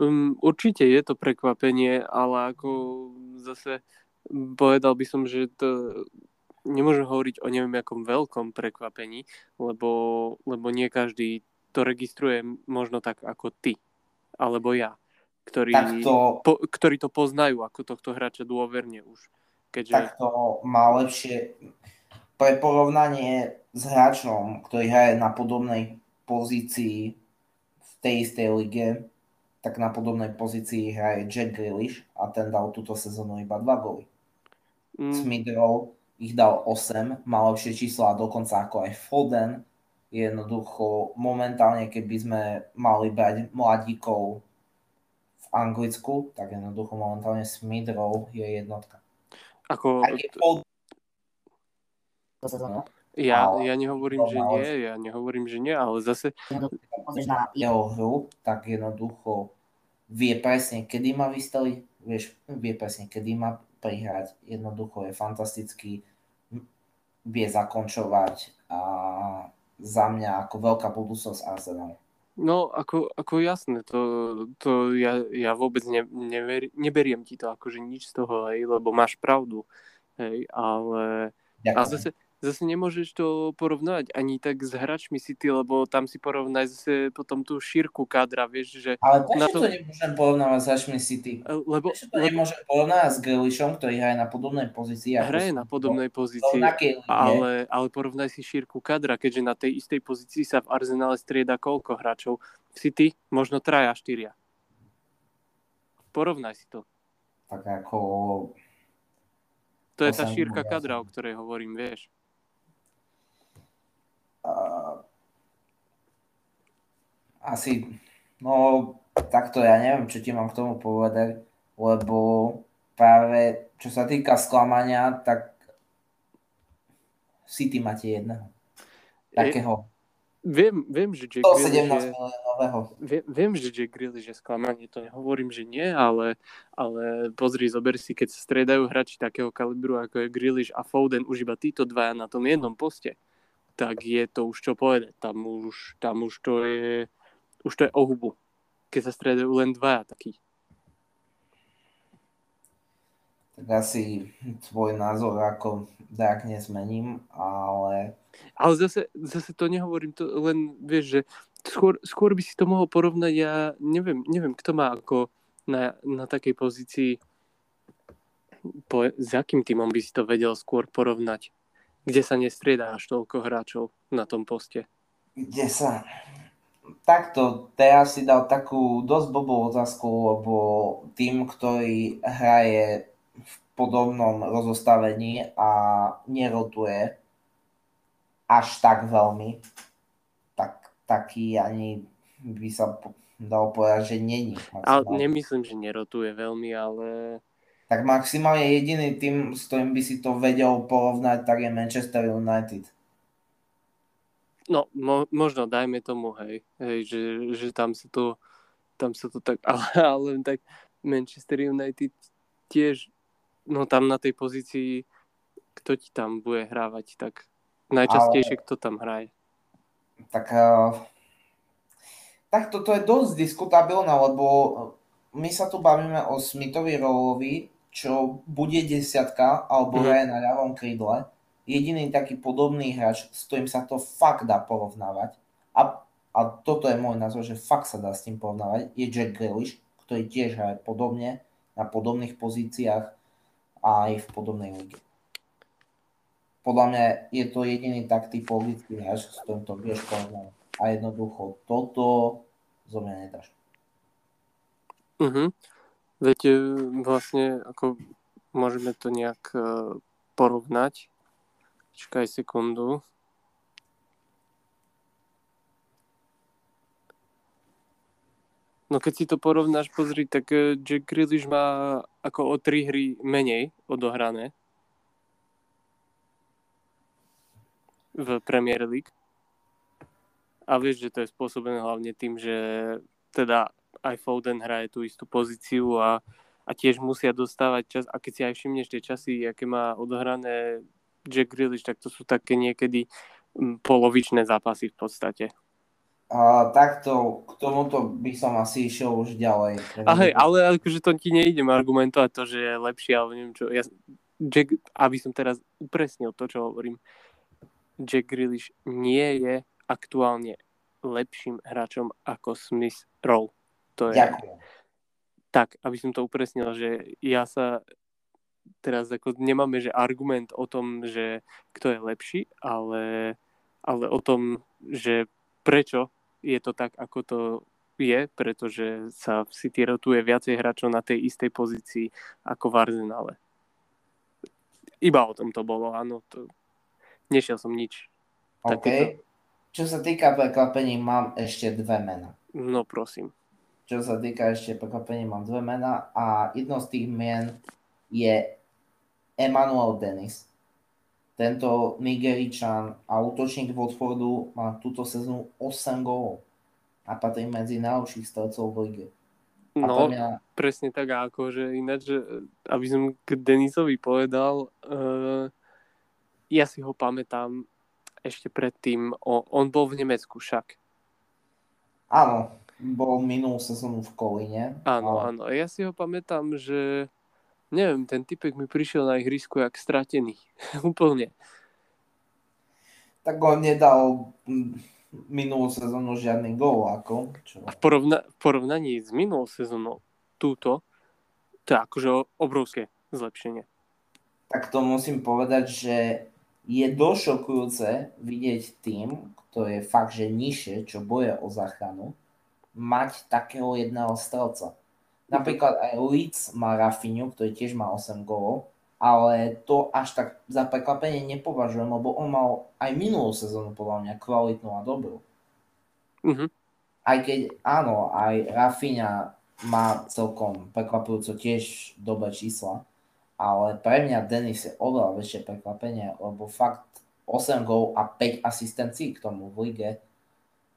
Um, určite je to prekvapenie, ale ako zase povedal by som, že to nemôžem hovoriť o neviem akom veľkom prekvapení, lebo, lebo nie každý to registruje možno tak ako ty, alebo ja, ktorí, Takto, po, ktorí to poznajú ako tohto hráča dôverne už. Keďže, takto má lepšie pre porovnanie s hráčom, ktorý hraje na podobnej pozícii v tej istej lige, tak na podobnej pozícii hraje Jack Grealish a ten dal túto sezónu iba 2 góly. mm, Smidrov ich dal 8, má lepšie čísla dokonca ako aj Foden. Jednoducho momentálne, keby sme mali brať mladíkov Anglicku, tak jednoducho momentálne Smidrov je jednotka. ako, sezónu. ja, ja nehovorím, že nie, ja nehovorím, že nie, ale zase Pozrieš na jeho hru, tak jednoducho vie presne, kedy má vystaviť, vieš, vie presne, kedy má prihrať. Jednoducho je fantastický, vie zakončovať a za mňa ako veľká budúcnosť Arsenal. No, ako, ako jasné, to, to ja, ja vôbec ne, never, neberiem ti to akože nič z toho, hej, lebo máš pravdu, hej, ale, Ďakujem. zase, zase nemôžeš to porovnať ani tak s hráčmi City, lebo tam si porovnaj zase potom tú šírku kadra, vieš, že, Ale na prečo to- to nemôžem porovnávať s Ashmi City? lebo, Prečo to lebo nemôžem porovnávať s Grealishom, ktorý hraje na podobnej pozícii? hraje na bol podobnej v pozícii, ale, ale porovnaj si šírku kadra, keďže na tej istej pozícii sa v Arsenále strieda koľko hráčov. V City možno traja, štyria. Porovnaj si to. Tak ako... To je To tá šírka kadra, o ktorej hovorím, vieš. Uh, asi, no takto ja neviem, čo ti mám k tomu povedať, lebo práve čo sa týka sklamania, tak City máte jedného. Takého Viem, viem, že Jack 117 Grealish je, viem, viem, že Jack Grealish je sklamanie, to nehovorím, že nie, ale, ale pozri, zober si, keď sa striedajú hráči takého kalibru, ako je Grealish a Foden, už iba títo dvaja na tom jednom poste, tak je to už čo povedať. Tam už, tam už to je už to je o hubu, keď sa striedajú len dvaja takí. Tak asi tvoj názor ako tak nezmením, ale Ale zase, zase to nehovorím, to len vieš, že skôr, skôr by si to mohol porovnať, ja neviem, neviem kto má ako na, na takej pozícii, po, s akým týmom by si to vedel skôr porovnať, kde sa nestriedá až toľko hráčov na tom poste. kde sa... Takto, teraz si dal takú dosť blbú otázku, lebo tým, ktorý hraje v podobnom rozostavení a nerotuje až tak veľmi, tak taký ani by sa dalo povedať, že není. Ale nemyslím, že nerotuje veľmi, ale Tak maximálne jediný tým, s ktorým by si to vedel porovnať, tak je Manchester United. No, mo, možno dajme tomu, hej, hej že, že tam sa to tam sa to tak, ale, ale tak Manchester United tiež, no tam na tej pozícii, kto ti tam bude hrávať, tak najčastejšie kto tam hraje. Tak, uh, tak toto je dosť diskutabilné, lebo my sa tu bavíme o Smithovi Rollovi, čo bude desiatka, alebo Mhm. hraje na ľavom krídle. Jediný taký podobný hráč, s ktorým sa to fakt dá porovnávať. A a toto je môj názor, že fakt sa dá s tým porovnávať, je Jack Grealish, ktorý tiež hraje podobne, na podobných pozíciách a aj v podobnej lige. Podľa mňa je to jediný tak typologický hráč, s ktorým to vieš porovnávať. A jednoducho toto zo mňa nedáš. Mhm. Veď vlastne ako môžeme to nejak e, porovnať. Čakaj sekundu. No keď si to porovnáš, pozri, tak eh, Jack Grealish má ako o tri hry menej odohrané v Premier League. A vieš, že to je spôsobené hlavne tým, že teda aj Foden hraje tú istú pozíciu a, a tiež musia dostávať čas. A keď si aj všimneš tie časy, aké má odohrané Jack Grealish, tak to sú také niekedy mm, polovičné zápasy v podstate. A takto, k tomuto by som asi išiel už ďalej. A hej, ale akože to ti nejdem argumentovať to, že je lepšie, ale neviem čo. Ja, Jack, aby som teraz upresnil to, čo hovorím. Jack Grealish nie je aktuálne lepším hráčom ako Smith Rowe. To je... Ďakujem. Tak, aby som to upresnil, že ja sa teraz ako nemáme že argument o tom, že kto je lepší, ale, ale o tom, že prečo je to tak, ako to je, pretože sa v City rotuje viacej hráčov na tej istej pozícii ako v Arsenale. Iba o tom to bolo, áno. To... Nešiel som nič. OK. Takéto. Čo sa týka prekvapení, mám ešte dve mena. No prosím. Čo sa týka ešte prekvapení, mám dve mena a jedno z tých mien je Emmanuel Dennis tento Nigeričan a útočník Watfordu má túto sezónu 8 gólov a patrí medzi najlepších strelcov v lige. A no, mňa... presne tak, ako že ináč, aby som k Denisovi povedal, uh, ja si ho pamätám ešte predtým, o, on bol v Nemecku však. Áno, bol minulú sezónu v Kolíne. Áno, ale... áno, ja si ho pamätám, že neviem, ten typek mi prišiel na ihrisku jak stratený. Úplne. Tak on nedal minulú sezónu žiadny gól. Ako, čo? A v, porovna- v porovnaní s minulou sezónou túto, to je akože obrovské zlepšenie. Tak to musím povedať, že je došokujúce vidieť tým, kto je fakt, že nižšie, čo boje o záchranu, mať takého jedného strelca. Napríklad aj Leeds má Rafinhu, ktorý tiež má 8 gólov, ale to až tak za prekvapenie nepovažujem, lebo on mal aj minulú sezónu podľa mňa kvalitnú a dobrú. Mm-hmm. Aj keď áno, aj Rafinha má celkom prekvapujúco tiež dobré čísla, ale pre mňa Denis je oveľa väčšie prekvapenie, lebo fakt 8 gól a 5 asistencií k tomu v lige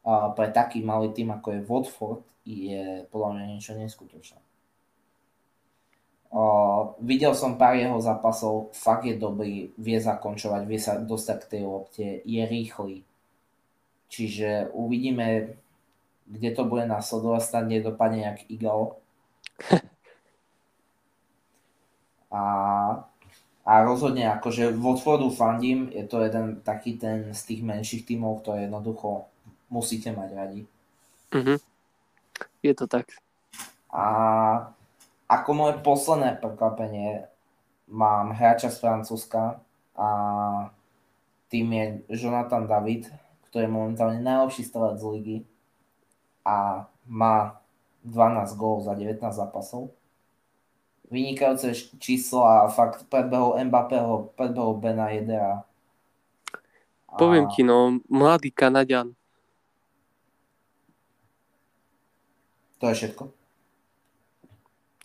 uh, pre taký malý tým ako je Watford je podľa mňa niečo neskutočné. Uh, videl som pár jeho zápasov, fakt je dobrý, vie zakončovať, vie sa dostať k tej lopte, je rýchly. Čiže uvidíme, kde to bude nasledovať, snad nedopadne jak Eagle. A, a rozhodne akože Watfordu fandím, je to jeden taký ten z tých menších tímov, ktoré jednoducho musíte mať radi. Mm-hmm. Je to tak. A ako moje posledné prekvapenie mám hráča z Francúzska a tým je Jonathan David, ktorý je momentálne najlepší strelec z ligy a má 12 gólov za 19 zápasov. Vynikajúce číslo a fakt predbehol Mbappého, predbehol Bena Jedera. A... Poviem ti, no, mladý Kanadian. To je všetko?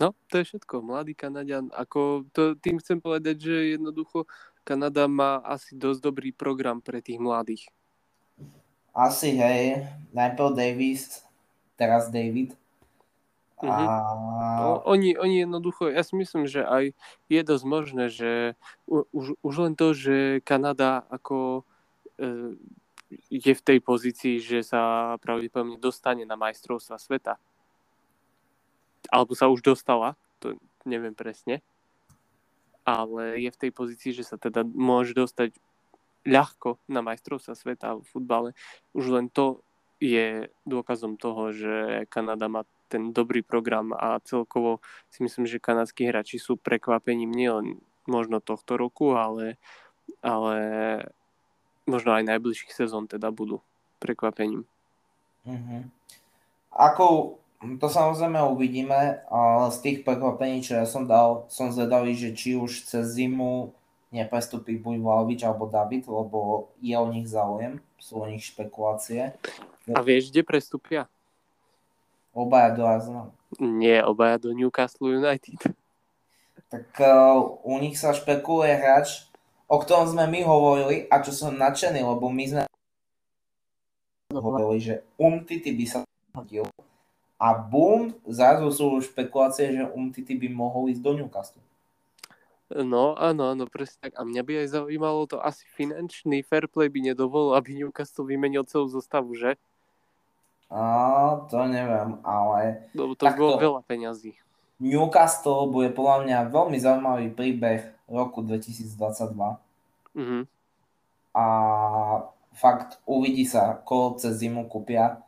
No, to je všetko. Mladý Kanadian. Ako to, tým chcem povedať, že jednoducho Kanada má asi dosť dobrý program pre tých mladých. Asi, hej. Najprv Davis, teraz David. A... Uh-huh. No, oni, oni jednoducho, ja si myslím, že aj je dosť možné, že už, už len to, že Kanada ako e, je v tej pozícii, že sa pravdepodobne dostane na majstrovstva sveta alebo sa už dostala, to neviem presne, ale je v tej pozícii, že sa teda môže dostať ľahko na majstrovstva sveta v futbale. Už len to je dôkazom toho, že Kanada má ten dobrý program a celkovo si myslím, že kanadskí hráči sú prekvapením nielen možno tohto roku, ale, ale možno aj najbližších sezón teda budú prekvapením. Mm-hmm. Ako, to samozrejme uvidíme, ale z tých prekvapení, čo ja som dal, som zvedavý, že či už cez zimu neprestúpi buď Vlaovič alebo David, lebo je o nich záujem, sú o nich špekulácie. A vieš, kde prestúpia? Obaja do Arsenal. Nie, obaja do Newcastle United. Tak uh, u nich sa špekuluje hráč, o ktorom sme my hovorili a čo som nadšený, lebo my sme hovorili, že Umtiti by sa hodil a boom, zrazu sú špekulácie, že Umtiti by mohol ísť do Newcastle. No, áno, áno, presne tak. A mňa by aj zaujímalo to, asi finančný fair play by nedovolil, aby Newcastle vymenil celú zostavu, že? A, to neviem, ale... Lebo to bolo veľa peňazí. Newcastle bude podľa mňa veľmi zaujímavý príbeh roku 2022. Mm-hmm. A fakt uvidí sa, koho cez zimu kúpia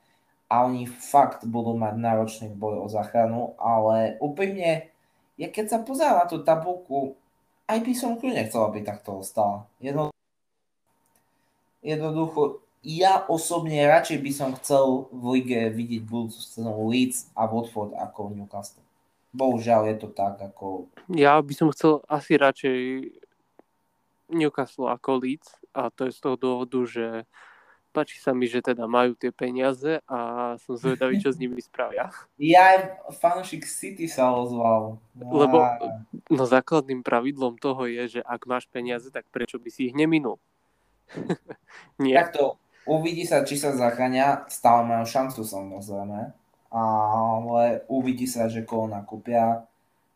a oni fakt budú mať náročný boj o záchranu, ale úprimne, ja keď sa pozerám na tú tabulku, aj by som kľudne chcel, aby takto ostala. Jedno... Jednoducho, ja osobne radšej by som chcel v lige vidieť budúcu sezónu Leeds a Watford ako Newcastle. Bohužiaľ je to tak, ako... Ja by som chcel asi radšej Newcastle ako Leeds a to je z toho dôvodu, že páči sa mi, že teda majú tie peniaze a som zvedavý, čo s nimi spravia. Ja aj fanúšik City sa ozval. Lebo no základným pravidlom toho je, že ak máš peniaze, tak prečo by si ich neminul? Nie. Takto, Uvidí sa, či sa zachránia, stále majú šancu samozrejme, ale uvidí sa, že koho nakúpia.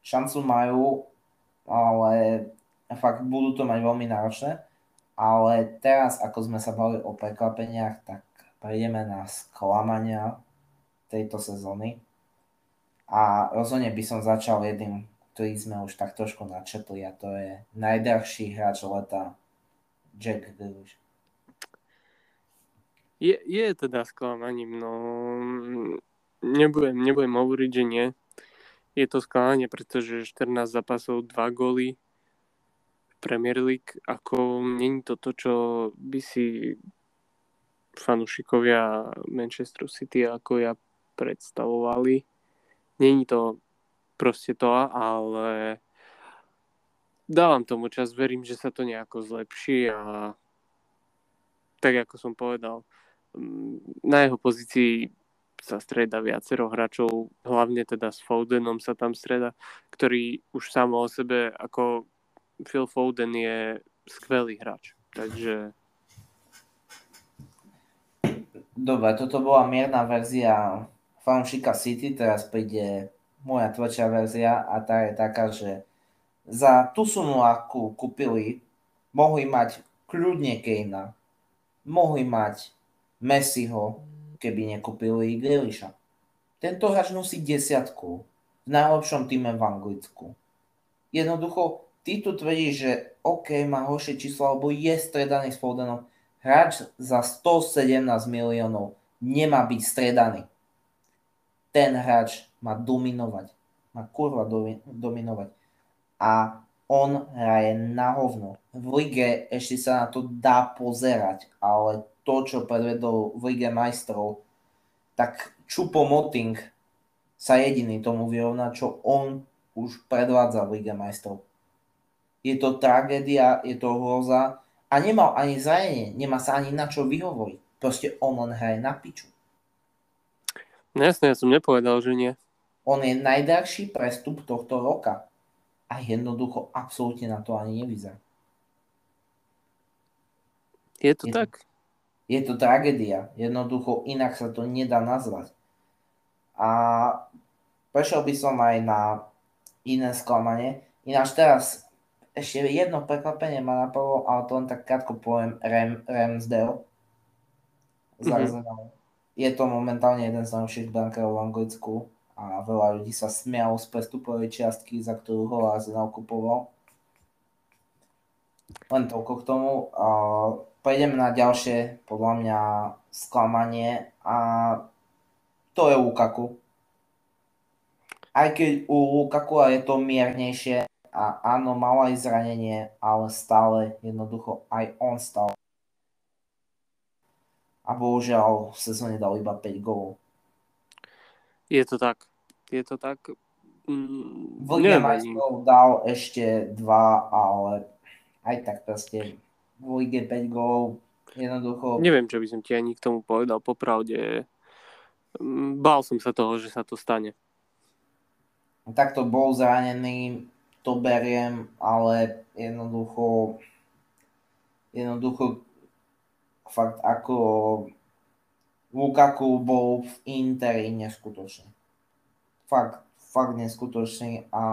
Šancu majú, ale fakt budú to mať veľmi náročné. Ale teraz, ako sme sa bavili o prekvapeniach, tak prejdeme na sklamania tejto sezóny. A rozhodne by som začal jedným, ktorý sme už tak trošku načetli a to je najdrahší hráč leta Jack Grealish. Je, je teda sklamaním, no nebudem, nebudem hovoriť, že nie. Je to sklamanie, pretože 14 zápasov, 2 góly Premier League, ako není to to, čo by si fanúšikovia Manchester City ako ja predstavovali. Není to proste to, ale dávam tomu čas, verím, že sa to nejako zlepší a tak ako som povedal, na jeho pozícii sa streda viacero hráčov, hlavne teda s Fodenom sa tam streda, ktorý už samo o sebe ako Phil Foden je skvelý hráč. Takže... Dobre, toto bola mierna verzia fanšika City, teraz príde moja tvrdšia verzia a tá je taká, že za tú sumu, akú kúpili, mohli mať kľudne Kejna, mohli mať Messiho, keby nekúpili Grealisha. Tento hráč nosí desiatku v najlepšom týme v Anglicku. Jednoducho, ty tu tvrdíš, že OK, má horšie číslo, alebo je stredaný s Fodenom. Hráč za 117 miliónov nemá byť stredaný. Ten hráč má dominovať. Má kurva dominovať. A on hraje na hovno. V lige ešte sa na to dá pozerať, ale to, čo predvedol v Lige majstrov, tak Čupo Moting sa jediný tomu vyrovná, čo on už predvádza v Lige majstrov. Je to tragédia, je to hroza a nemal ani zranenie, nemá sa ani na čo vyhovoriť. Proste on len hraje na piču. No jasne, ja som nepovedal, že nie. On je najdrahší prestup tohto roka a jednoducho absolútne na to ani nevyzerá. Je to je tak? Je to tragédia. Jednoducho inak sa to nedá nazvať. A prešiel by som aj na iné sklamanie. Ináč teraz ešte jedno prekvapenie ma napadlo, ale to len tak krátko poviem, Ram, Ramsdale mm-hmm. Je to momentálne jeden z najlepších brankárov v Anglicku a veľa ľudí sa smialo z prestupovej čiastky, za ktorú ho Arsenal kupoval. Len toľko k tomu. Prejdeme na ďalšie, podľa mňa sklamanie a to je Lukaku. Aj keď u Lukaku je to miernejšie a áno, mal aj zranenie, ale stále jednoducho aj on stal. A bohužiaľ v sezóne dal iba 5 gólov. Je to tak. Je to tak. Mm, v Lige majstrov dal ešte dva, ale aj tak proste v Lige 5 gólov jednoducho... Neviem, čo by som ti ani k tomu povedal. Popravde, mm, bál som sa toho, že sa to stane. Takto bol zranený, to beriem, ale jednoducho jednoducho fakt ako Lukaku bol v Interi neskutočný. Fakt, fakt neskutočný a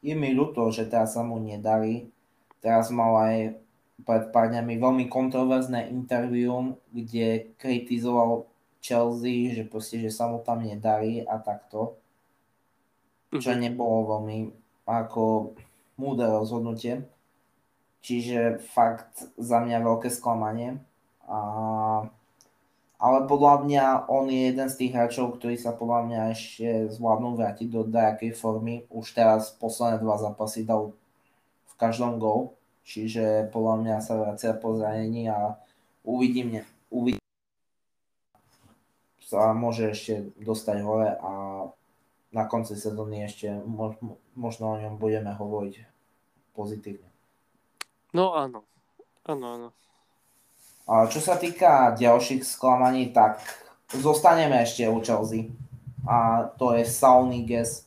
je mi ľúto, že teraz sa mu nedarí. Teraz mal aj pred pár dňami veľmi kontroverzné intervium, kde kritizoval Chelsea, že proste, že sa mu tam nedarí a takto. Čo mhm. nebolo veľmi ako múdre rozhodnutie. Čiže fakt za mňa veľké sklamanie. A, ale podľa mňa on je jeden z tých hráčov, ktorí sa podľa mňa ešte zvládnu vrátiť do nejakej formy. Už teraz posledné dva zápasy dal v každom gol. Čiže podľa mňa sa vracia po zranení a uvidím, uvidím sa môže ešte dostať hore a na konci sezóny ešte možno o ňom budeme hovoriť pozitívne. No áno. Áno, áno. A čo sa týka ďalších sklamaní, tak zostaneme ešte u Chelsea. A to je Saul Niguez,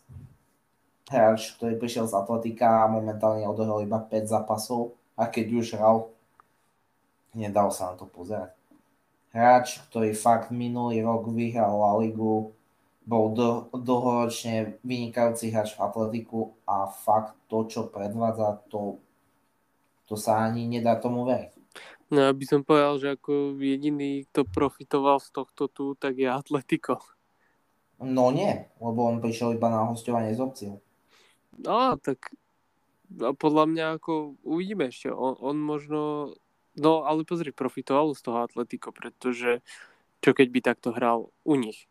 hráč, ktorý prišiel z Atletika a momentálne odohral iba 5 zápasov. A keď už hral, nedal sa na to pozerať. Hráč, ktorý fakt minulý rok vyhral La Ligu, bol do, dlhoročne vynikajúci hráč v Atletiku a fakt to, čo predvádza, to to sa ani nedá tomu veriť. No ja by som povedal, že ako jediný, kto profitoval z tohto tu, tak je Atletico. No nie, lebo on prišiel iba na hostovanie z opciou. No, tak podľa mňa ako uvidíme ešte. On, on možno, no ale pozri, profitoval z toho Atletico, pretože čo keď by takto hral u nich?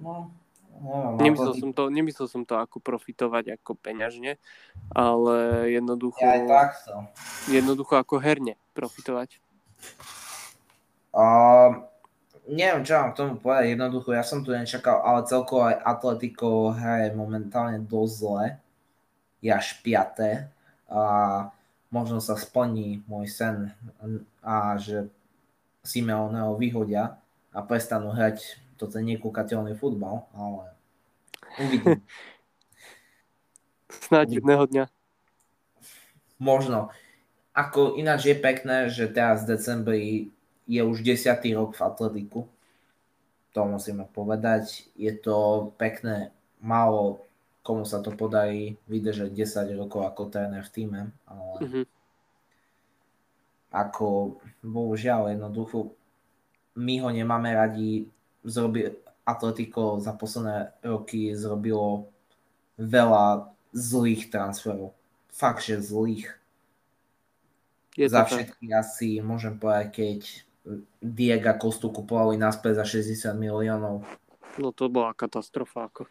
No, No, nemyslel, som to, nemyslel som to ako profitovať ako peňažne, ale jednoducho, ja aj takto. jednoducho ako herne profitovať. Uh, neviem, čo mám k tomu povedať. Jednoducho, ja som tu nečakal, ale celkovo aj Atletico hraje momentálne dosť zle. Je až piaté. A možno sa splní môj sen a že Simeoneho vyhodia a prestanú hrať toto je nekúkateľný futbal, ale uvidím. Snáď jedného dňa. Možno. Ako ináč je pekné, že teraz v decembri je už desiatý rok v atletiku. To musíme povedať. Je to pekné, málo komu sa to podarí vydržať 10 rokov ako tréner v týme, ale mm-hmm. ako bohužiaľ jednoducho my ho nemáme radi, zrobi, Atletico za posledné roky zrobilo veľa zlých transferov. Fakt, že zlých. Je za všetky asi môžem povedať, keď Diego Kostu kupovali naspäť za 60 miliónov. No to bola katastrofa. Ako.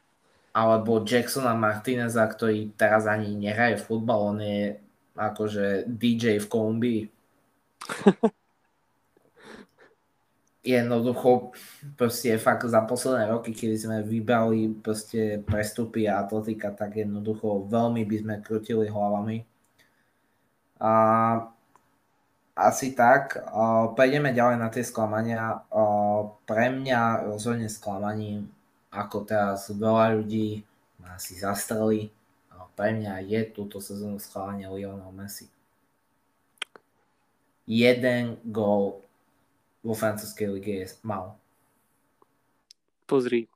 Alebo Jacksona Martineza, ktorý teraz ani nehraje futbal, on je akože DJ v Kolumbii. jednoducho proste fakt za posledné roky, kedy sme vybrali proste prestupy a atletika, tak jednoducho veľmi by sme krutili hlavami. A asi tak. Prejdeme ďalej na tie sklamania. Pre mňa rozhodne sklamaním, ako teraz veľa ľudí asi zastreli, pre mňa je túto sezónu sklamanie Lionel Messi. Jeden gól vo francúzskej lige je málo. Pozri,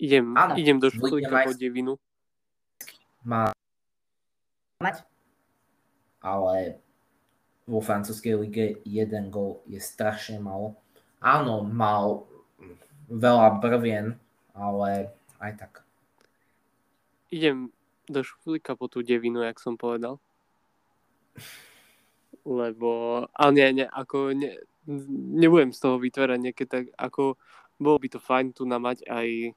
idem, ano, idem do školíka po devinu. Má mať, ale vo francúzskej lige jeden gol je strašne málo. Áno, mal veľa brvien, ale aj tak. Idem do školíka po tú devinu, jak som povedal. Lebo, ale nie, nie, ako nie, nebudem z toho vytvárať nejaké tak, ako bolo by to fajn tu na mať aj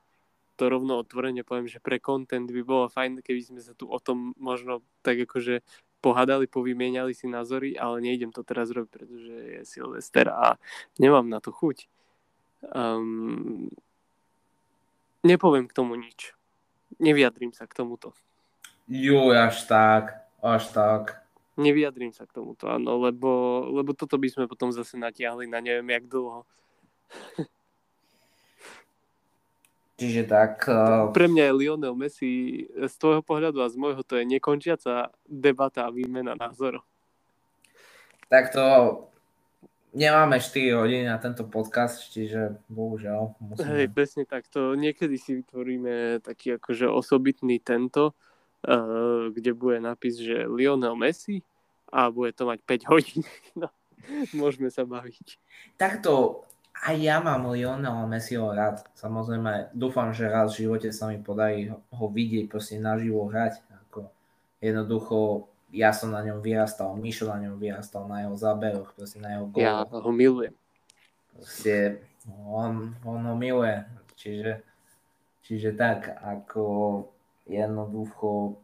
to rovno otvorene poviem, že pre content by bolo fajn, keby sme sa tu o tom možno tak akože pohádali, povymieniali si názory, ale nejdem to teraz robiť, pretože je Silvester a nemám na to chuť. Um, nepoviem k tomu nič. Nevyjadrím sa k tomuto. Jo, až tak, až tak. Nevyjadrím sa k tomuto, áno, lebo, lebo toto by sme potom zase natiahli na neviem jak dlho. Čiže tak... Uh... Pre mňa je Lionel Messi z tvojho pohľadu a z môjho to je nekončiaca debata a výmena názorov. Tak to nemáme 4 hodiny na tento podcast, čiže bohužiaľ musíme... Hej, presne tak. To niekedy si vytvoríme taký akože osobitný tento, uh, kde bude napis, že Lionel Messi a bude to mať 5 hodín. No, môžeme sa baviť. Takto aj ja mám Lionel Messiho rád. Samozrejme, dúfam, že raz v živote sa mi podarí ho vidieť, proste naživo hrať. Ako jednoducho, ja som na ňom vyrastal, Mišo na ňom vyrastal, na jeho záberoch, proste na jeho góloch. Ja ho milujem. Proste, on, on ho miluje. Čiže, čiže tak, ako jednoducho,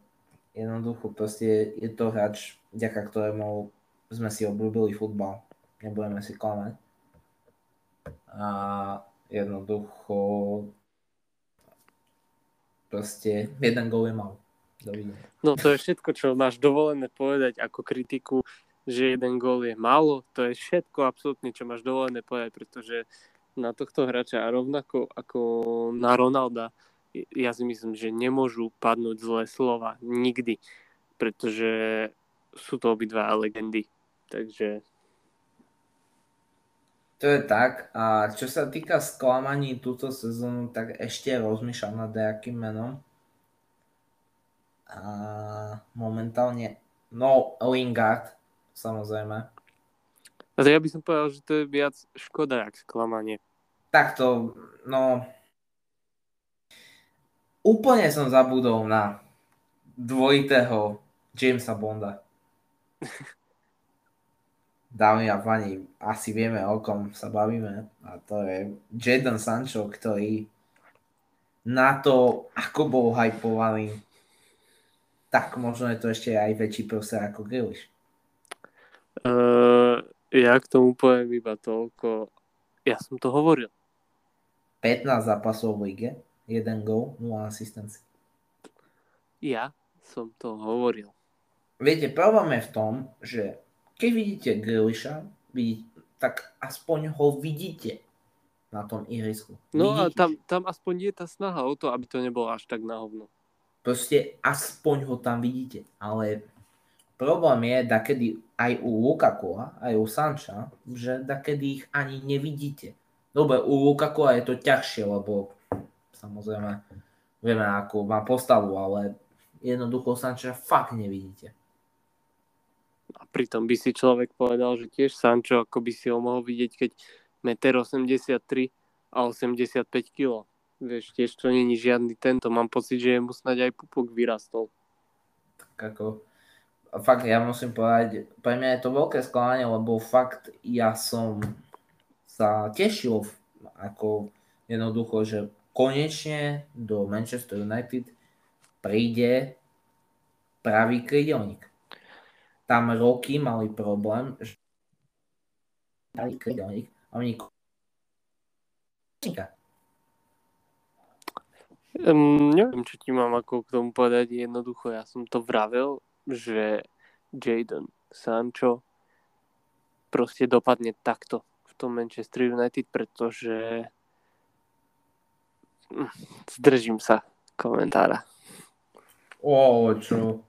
jednoducho proste je to hráč, vďaka ktorému sme si obľúbili futbal. Nebudeme si klamať a jednoducho proste jeden gol je mal. No to je všetko, čo máš dovolené povedať ako kritiku, že jeden gól je málo. To je všetko absolútne, čo máš dovolené povedať, pretože na tohto hráča a rovnako ako na Ronalda ja si myslím, že nemôžu padnúť zlé slova nikdy, pretože sú to obidva legendy. Takže to je tak. A čo sa týka sklamaní túto sezónu, tak ešte rozmýšľam nad nejakým menom. A momentálne, no Lingard, samozrejme. Ale ja by som povedal, že to je viac škoda, jak sklamanie. Takto, no... Úplne som zabudol na dvojitého Jamesa Bonda. Dámy a pani, asi vieme, o kom sa bavíme. A to je Jadon Sancho, ktorý na to, ako bol hypovaný, tak možno je to ešte aj väčší proste ako Grealish. Uh, ja k tomu poviem iba toľko. Ja som to hovoril. 15 zápasov v lige, 1 gol, 0 asistencií. Ja som to hovoril. Viete, problém je v tom, že keď vidíte Grealisha, tak aspoň ho vidíte na tom ihrisku. No a tam, tam aspoň je tá snaha o to, aby to nebolo až tak na hovno. Proste aspoň ho tam vidíte, ale problém je, da kedy aj u Lukaku, aj u Sanča, že da kedy ich ani nevidíte. Dobre, u Lukaku je to ťažšie, lebo samozrejme vieme, ako má postavu, ale jednoducho Sanča fakt nevidíte. A pritom by si človek povedal, že tiež Sancho, ako by si ho mohol vidieť, keď 1,83 m a 85 kg. Vieš, tiež to není žiadny tento. Mám pocit, že mu snáď aj pupok vyrastol. Tak ako, fakt ja musím povedať, pre mňa je to veľké sklamanie, lebo fakt ja som sa tešil ako jednoducho, že konečne do Manchester United príde pravý krydelník tam roky mali problém, že mali krydelník a oni Um, neviem, čo ti mám ako k tomu povedať. Jednoducho, ja som to vravel, že Jadon Sancho proste dopadne takto v tom Manchester United, pretože zdržím sa komentára. O, čo?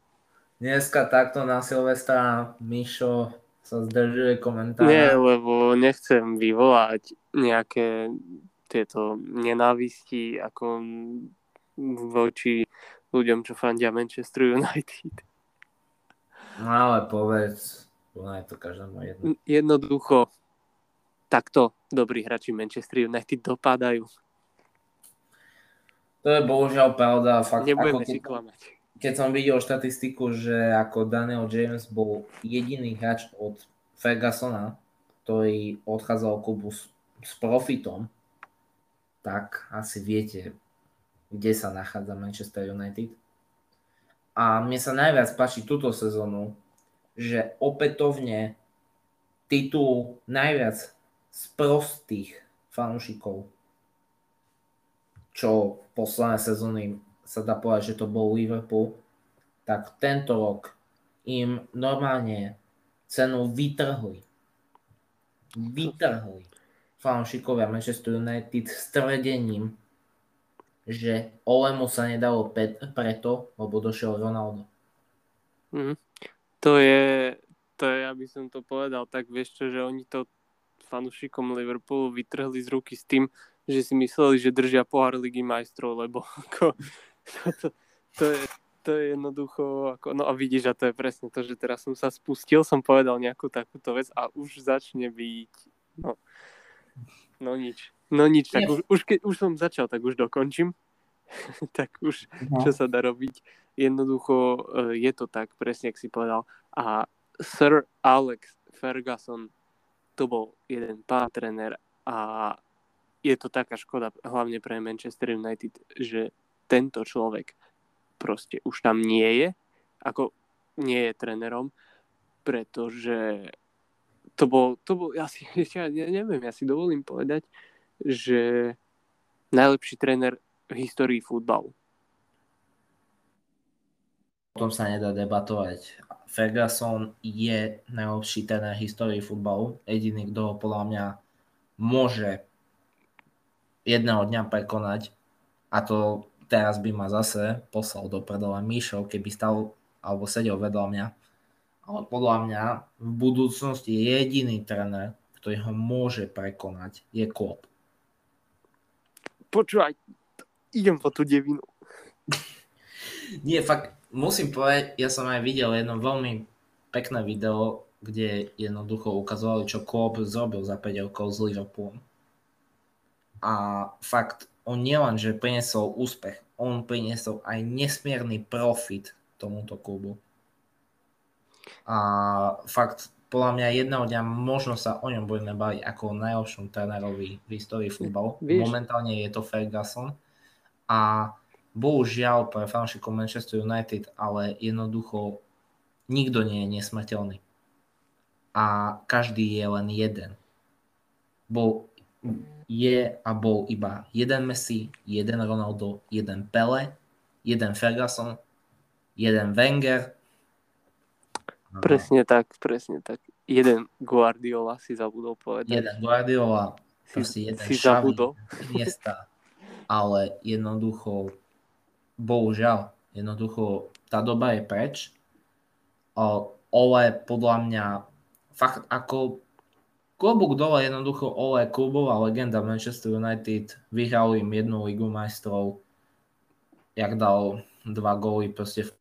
Dneska takto na Silvestra Mišo sa zdržuje komentára. Nie, lebo nechcem vyvolať nejaké tieto nenávisti ako voči ľuďom, čo fandia Manchester United. No ale povedz, je to každému jedno. Jednoducho, takto dobrí hráči Manchester United dopadajú. To je bohužiaľ pravda. Fakt, Nebudeme si klamať keď som videl štatistiku, že ako Daniel James bol jediný hráč od Fergusona, ktorý odchádzal klubu s, s profitom, tak asi viete, kde sa nachádza Manchester United. A mne sa najviac páči túto sezónu, že opätovne titul najviac z prostých fanúšikov, čo v poslednej sezóny sa dá povedať, že to bol Liverpool, tak tento rok im normálne cenu vytrhli. Vytrhli fanúšikovia Manchester United s tvrdením, že Olemu sa nedalo pe- preto, lebo došiel Ronaldo. Mm. To je, to je, aby som to povedal, tak vieš čo, že oni to fanúšikom Liverpoolu vytrhli z ruky s tým, že si mysleli, že držia pohár ligy majstrov, lebo ako, to, to, je, to je jednoducho, ako, no a vidíš, a to je presne to, že teraz som sa spustil, som povedal nejakú takúto vec a už začne byť, no, no nič. No nič, tak už, už, keď už som začal, tak už dokončím. tak už, no. čo sa dá robiť. Jednoducho e, je to tak, presne, ak si povedal. A Sir Alex Ferguson to bol jeden pán tréner a je to taká škoda, hlavne pre Manchester United, že tento človek proste už tam nie je, ako nie je trénerom, pretože to bol, to bol, ja si, ja neviem, ja si dovolím povedať, že najlepší tréner v histórii futbalu. O tom sa nedá debatovať. Ferguson je najlepší tréner v histórii futbalu. Jediný, kto ho podľa mňa môže jedného dňa prekonať a to teraz by ma zase poslal do prdela Míšov, keby stal alebo sedel vedľa mňa. Ale podľa mňa v budúcnosti jediný tréner, ktorý ho môže prekonať, je Klopp. Počúvaj, idem po tú devinu. Nie, fakt, musím povedať, ja som aj videl jedno veľmi pekné video, kde jednoducho ukazovali, čo Klopp zrobil za 5 rokov s Liverpoolom. A fakt, on nielen, že priniesol úspech, on priniesol aj nesmierny profit tomuto klubu. A fakt, podľa mňa jedného dňa možno sa o ňom budeme baviť ako o najlepšom trénerovi v histórii futbalu. Momentálne je to Ferguson. A bohužiaľ pre fanúšikov Manchester United, ale jednoducho nikto nie je nesmrteľný. A každý je len jeden. Bol je a bol iba jeden Messi, jeden Ronaldo, jeden Pele, jeden Ferguson, jeden Wenger. Presne tak, presne tak. Jeden Guardiola si zabudol povedať. Jeden Guardiola, si, jeden si Xavi, zabudol. Miesta, ale jednoducho, bohužiaľ, jednoducho tá doba je preč. Ole podľa mňa fakt ako Klobúk dole jednoducho Ole, klubová legenda Manchester United, vyhral im jednu ligu majstrov, jak dal dva góly proste v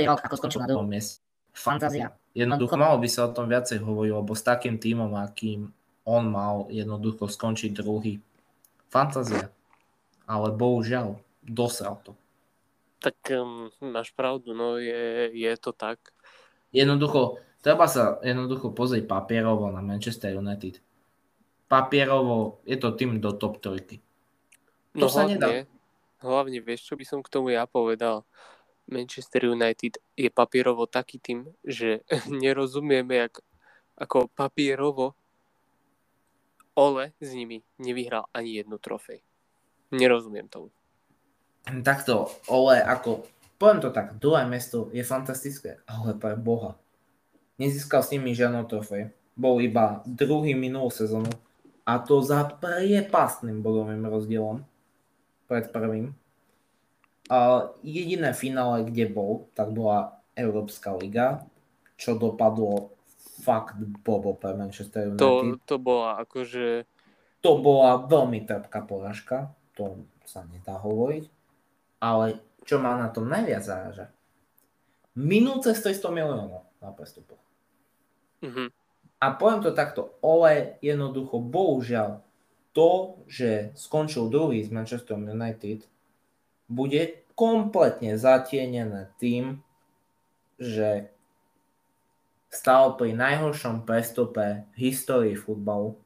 rok, ako skončil na druhom mieste. Fantázia. Jednoducho malo by sa o tom viacej hovoriť, lebo s takým tímom, akým on mal jednoducho skončiť druhý. Fantázia. Ale bohužiaľ, dosral to. Tak um, máš pravdu, no je, je to tak. Jednoducho, treba sa jednoducho pozrieť papierovo na Manchester United. Papierovo je to tým do top trojky. To no sa hlavne, nedá. hlavne vieš, čo by som k tomu ja povedal. Manchester United je papierovo taký tým, že nerozumieme, jak, ako papierovo Ole s nimi nevyhral ani jednu trofej. Nerozumiem tomu. Takto, Ole ako poviem to tak, druhé mesto je fantastické, ale pre Boha. Nezískal s nimi žiadnu trofej. Bol iba druhý minulú sezónu a to za priepastným bodovým rozdielom pred prvým. A jediné finále, kde bol, tak bola Európska liga, čo dopadlo fakt bobo pre Manchester United. To, to bola akože... To bola veľmi trpká porážka, to sa nedá hovoriť, ale čo ma na tom najviac záraža. Minul cez 300 miliónov na prestupoch. Mm-hmm. A poviem to takto, Ole jednoducho, bohužiaľ, to, že skončil druhý z Manchester United, bude kompletne zatienené tým, že stal pri najhoršom prestupe v histórii futbalu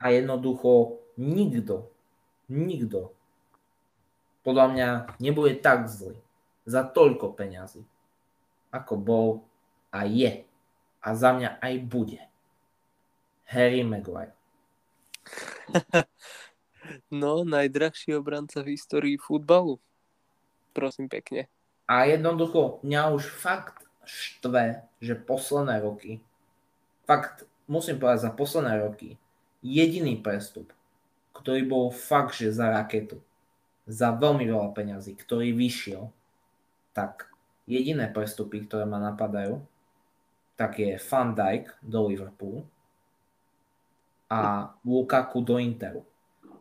a jednoducho nikto, nikto podľa mňa nebude tak zlý za toľko peňazí, ako bol a je a za mňa aj bude. Harry Maguire. No, najdrahší obranca v histórii futbalu. Prosím pekne. A jednoducho, mňa už fakt štve, že posledné roky, fakt musím povedať za posledné roky, jediný prestup, ktorý bol fakt, že za raketu, za veľmi veľa peňazí, ktorý vyšiel, tak jediné prestupy, ktoré ma napadajú, tak je Van Dijk do Liverpoolu a Lukaku do Interu.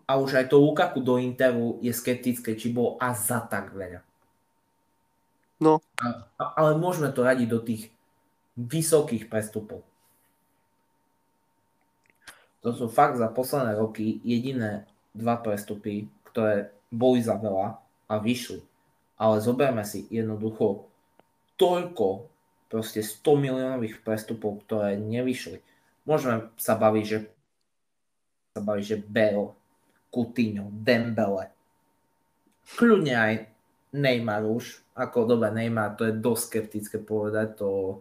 A už aj to Lukaku do Interu je skeptické, či bol a za tak veľa. No. A, ale môžeme to radiť do tých vysokých prestupov. To sú fakt za posledné roky jediné dva prestupy, ktoré boli za veľa a vyšli. Ale zoberme si jednoducho toľko proste 100 miliónových prestupov, ktoré nevyšli. Môžeme sa baviť, že sa baviť, že Bale, Coutinho, Dembele. Kľudne aj Neymar už, ako dobre Neymar, to je dosť skeptické povedať, to,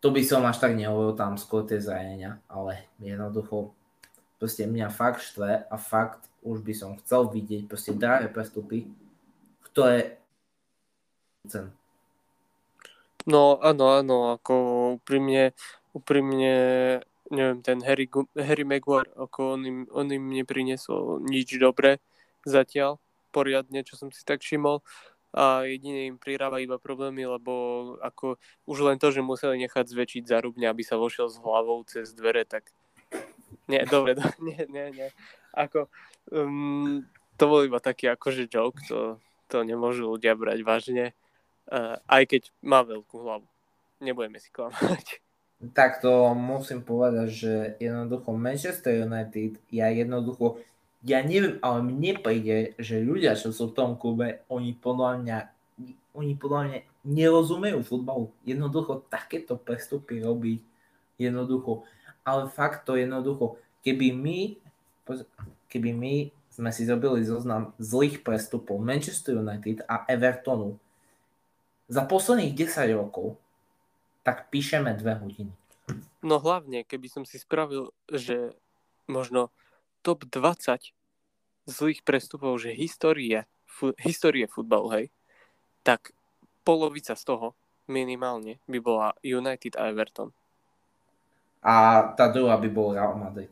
to by som až tak nehovoril tam skôr tie zranenia, ale jednoducho proste mňa fakt štve a fakt už by som chcel vidieť proste drahé prestupy, ktoré cen. No áno, áno, ako úprimne, úprimne neviem, ten Harry, Harry Maguire, ako on im, on im neprinesol nič dobre zatiaľ poriadne, čo som si tak všimol a jedine im priráva iba problémy, lebo ako už len to, že museli nechať zväčšiť zarubne, aby sa vošiel s hlavou cez dvere, tak nie, dobre, do, nie, nie, nie. Ako, um, to bol iba taký akože joke, to, to nemôžu ľudia brať vážne, uh, aj keď má veľkú hlavu. Nebudeme si klamať. Tak to musím povedať, že jednoducho Manchester United, ja jednoducho ja neviem, ale mne príde, že ľudia, čo sú v tom klube, oni podľa mňa, oni podľa mňa nerozumejú futbalu. Jednoducho takéto prestupy robiť, jednoducho. Ale fakt to jednoducho, keby my, keby my sme si zrobili zoznam zlých prestupov Manchester United a Evertonu za posledných 10 rokov, tak píšeme dve hodiny. No hlavne, keby som si spravil, že možno top 20 zlých prestupov, že histórie, fu, histórie futbalu, hej, tak polovica z toho minimálne by bola United a Everton. A tá druhá by bol Real Madrid.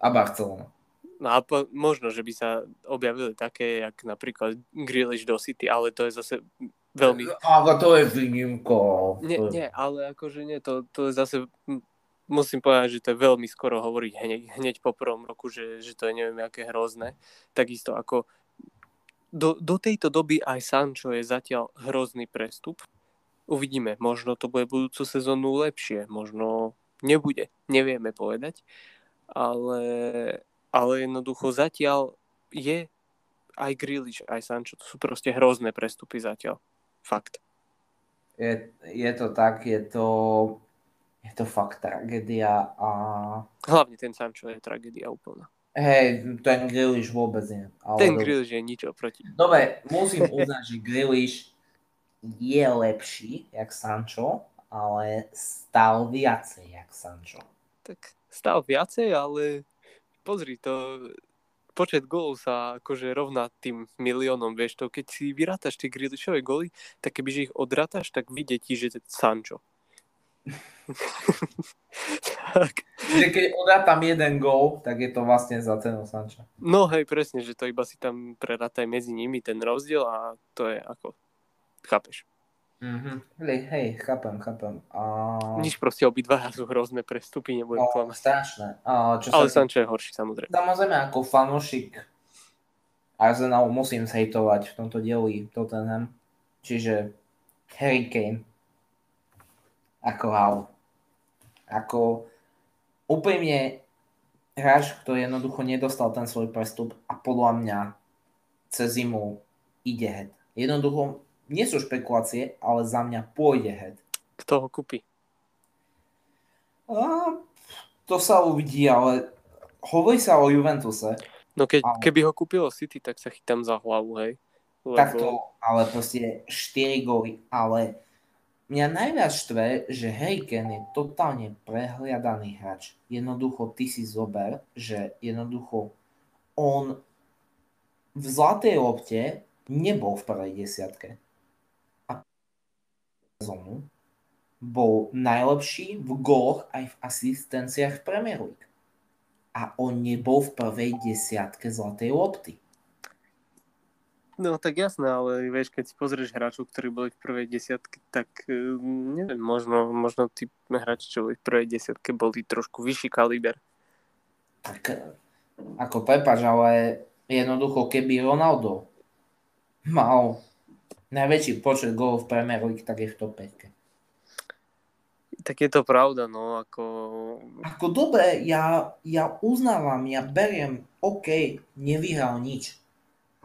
A Barcelona. No a po, možno, že by sa objavili také, jak napríklad Grealish do City, ale to je zase veľmi... Ale to je výnimko. Nie, nie, ale akože nie, to, to je zase musím povedať, že to je veľmi skoro hovoriť hneď, hneď po prvom roku, že, že to je neviem aké hrozné. Takisto ako do, do tejto doby aj Sancho je zatiaľ hrozný prestup. Uvidíme, možno to bude budúcu sezónu lepšie, možno nebude, nevieme povedať, ale, ale jednoducho zatiaľ je aj Grealish, aj Sancho, to sú proste hrozné prestupy zatiaľ. Fakt. Je, je to tak, je to je to fakt tragédia a... Hlavne ten Sancho je tragédia úplná. Hej, ten Grealish vôbec nie. Ale ten Grealish je nič oproti. Dobre, musím uznať, že Grealish je lepší, jak Sancho, ale stal viacej, jak Sancho. Tak stal viacej, ale pozri, to počet gólov sa akože rovná tým miliónom, vieš to, keď si vyrátaš tie Grealishové góly, tak kebyže ich odrátaš, tak vidie ti, že Sancho tak. Že keď tam jeden gól, tak je to vlastne za cenu Sanča. No hej, presne, že to iba si tam prerátaj medzi nimi ten rozdiel a to je ako, chápeš. Mm-hmm. Hej, hej, chápem, chápem. A... Nič proste obidva sú hrozné prestupy, nebudem no, klamať. Strašné. A, čo Ale sa... Sancho je horší, samozrejme. Samozrejme, ako fanošik Arsenal musím zhejtovať v tomto dieli Tottenham. Čiže Harry Kane ako hal. Ako úplne hráč, ktorý jednoducho nedostal ten svoj prestup a podľa mňa cez zimu ide head. Jednoducho nie sú špekulácie, ale za mňa pôjde head. Kto ho kúpi? A, to sa uvidí, ale hovorí sa o Juventuse. No keď, Ale- keby ho kúpilo City, tak sa chytám za hlavu, hej. Lebo... Takto, ale proste 4 góly, ale mňa najviac štve, že Harry Kane je totálne prehliadaný hráč. Jednoducho ty si zober, že jednoducho on v zlatej lopte nebol v prvej desiatke. Sezónu bol najlepší v góloch aj v asistenciách v Premier League. A on nebol v prvej desiatke zlatej lopty. No tak jasné, ale vieš, keď si pozrieš hráčov, ktorí boli v prvej desiatke, tak eh, neviem, možno, možno tí hráči, čo boli v prvej desiatke, boli trošku vyšší kaliber. Tak e, ako prepač, ale jednoducho keby Ronaldo mal najväčší počet gólov v Premier League, tak je v top 5. Tak je to pravda, no, ako... Ako dobre, ja, ja uznávam, ja beriem, OK, nevyhral nič,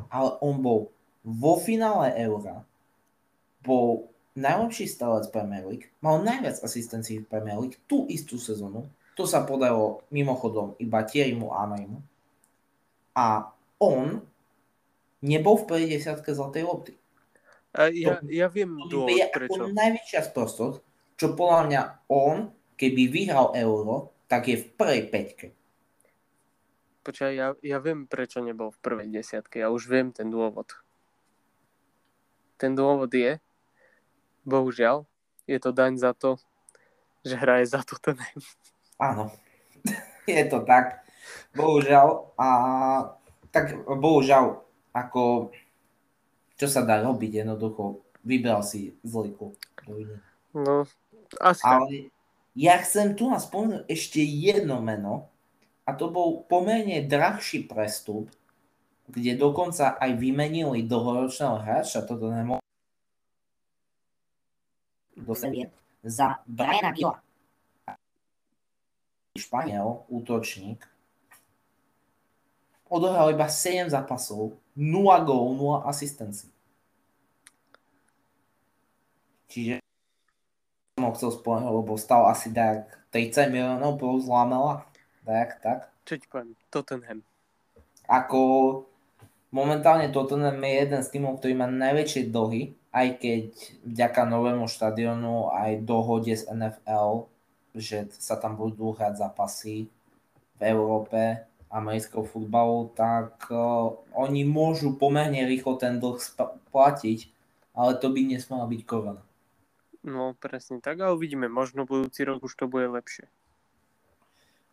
ale on bol vo finále Eura, bol najlepší strelec Premier League, mal najviac asistencií v Premier League tú istú sezónu, to sa podalo mimochodom iba Thierrymu Anajmu a on nebol v prvej desiatke zlatej lopty. A ja, To- ja viem To dôvod, príde prečo. ako najväčšia sprostosť, čo podľa mňa on, keby vyhral euro, tak je v prvej peťke. Počkaj, ja, ja viem, prečo nebol v prvej desiatke. Ja už viem ten dôvod. Ten dôvod je, bohužiaľ, je to daň za to, že hraje za Tottenham. Áno, je to tak. Bohužiaľ. A tak bohužiaľ, ako čo sa dá robiť, jednoducho vybral si zlý klub. No, asi. Ale ja chcem tu nás spomenúť ešte jedno meno a to bol pomerne drahší prestup, kde dokonca aj vymenili dlhoročného hráča, toto nemohol dostať za Briana Gilla. Španiel, útočník, odohral iba 7 zápasov, 0 gól, 0 asistencií. Čiže som ho chcel spomenúť, lebo stal asi tak 30 miliónov plus Lamela. Tak, tak. Čo ti poviem? Tottenham. Ako momentálne Tottenham je jeden z týmov, ktorý má najväčšie dlhy, aj keď vďaka novému štadionu aj dohode z NFL, že sa tam budú hrať zápasy v Európe amerického futbalu, tak uh, oni môžu pomerne rýchlo ten dlh platiť, ale to by nesmela byť korona. No, presne tak. A uvidíme. Možno budúci rok už to bude lepšie.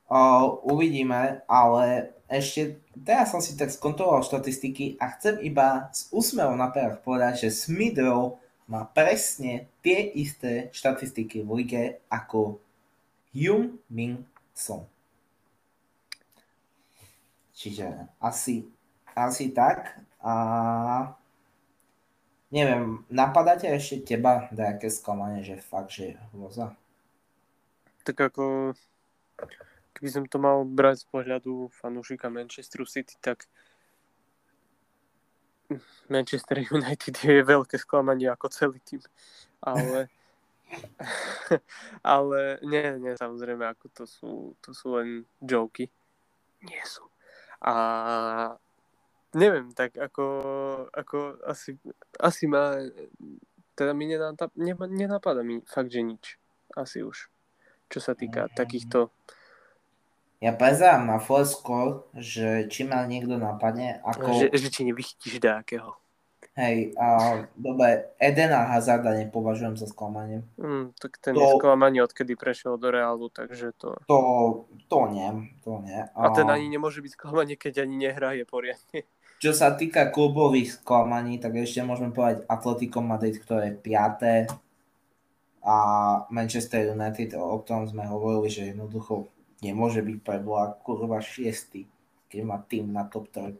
Uh, uvidíme, ale ešte teraz som si tak skontroloval štatistiky a chcem iba s úsmevom na perách povedať, že Smithrow má presne tie isté štatistiky v lige ako Hyun Min Song. Čiže asi, asi tak. A neviem, napadáte ešte teba nejaké sklamanie, že fakt, že je hrôza? Tak ako keby som to mal brať z pohľadu fanúšika Manchesteru City, tak Manchester United je veľké sklamanie ako celý tým. Ale ale nie, nie, samozrejme, ako to sú, to sú len joky. Nie sú. A neviem, tak ako, ako asi, asi ma, teda mi nenapadá mi fakt, že nič. Asi už. Čo sa týka takýchto Ja prezerám na Flescore, že či ma niekto napadne, ako... Že, že ti nevychytíš nejakého. Hej, a dobre, Edena Hazarda nepovažujem za sklamanie. Mm, tak ten To- je sklamanie, odkedy prešiel do Realu, takže to... To, to nie, to nie. A ten ani nemôže byť sklamanie, keď ani nehraje poriadne. Čo sa týka klubových sklamaní, tak ešte môžeme povedať Atletico Madrid, ktoré je 5. A Manchester United, o ktorom sme hovorili, že jednoducho nemôže byť prebola kurva 6. keď má tým na top 3.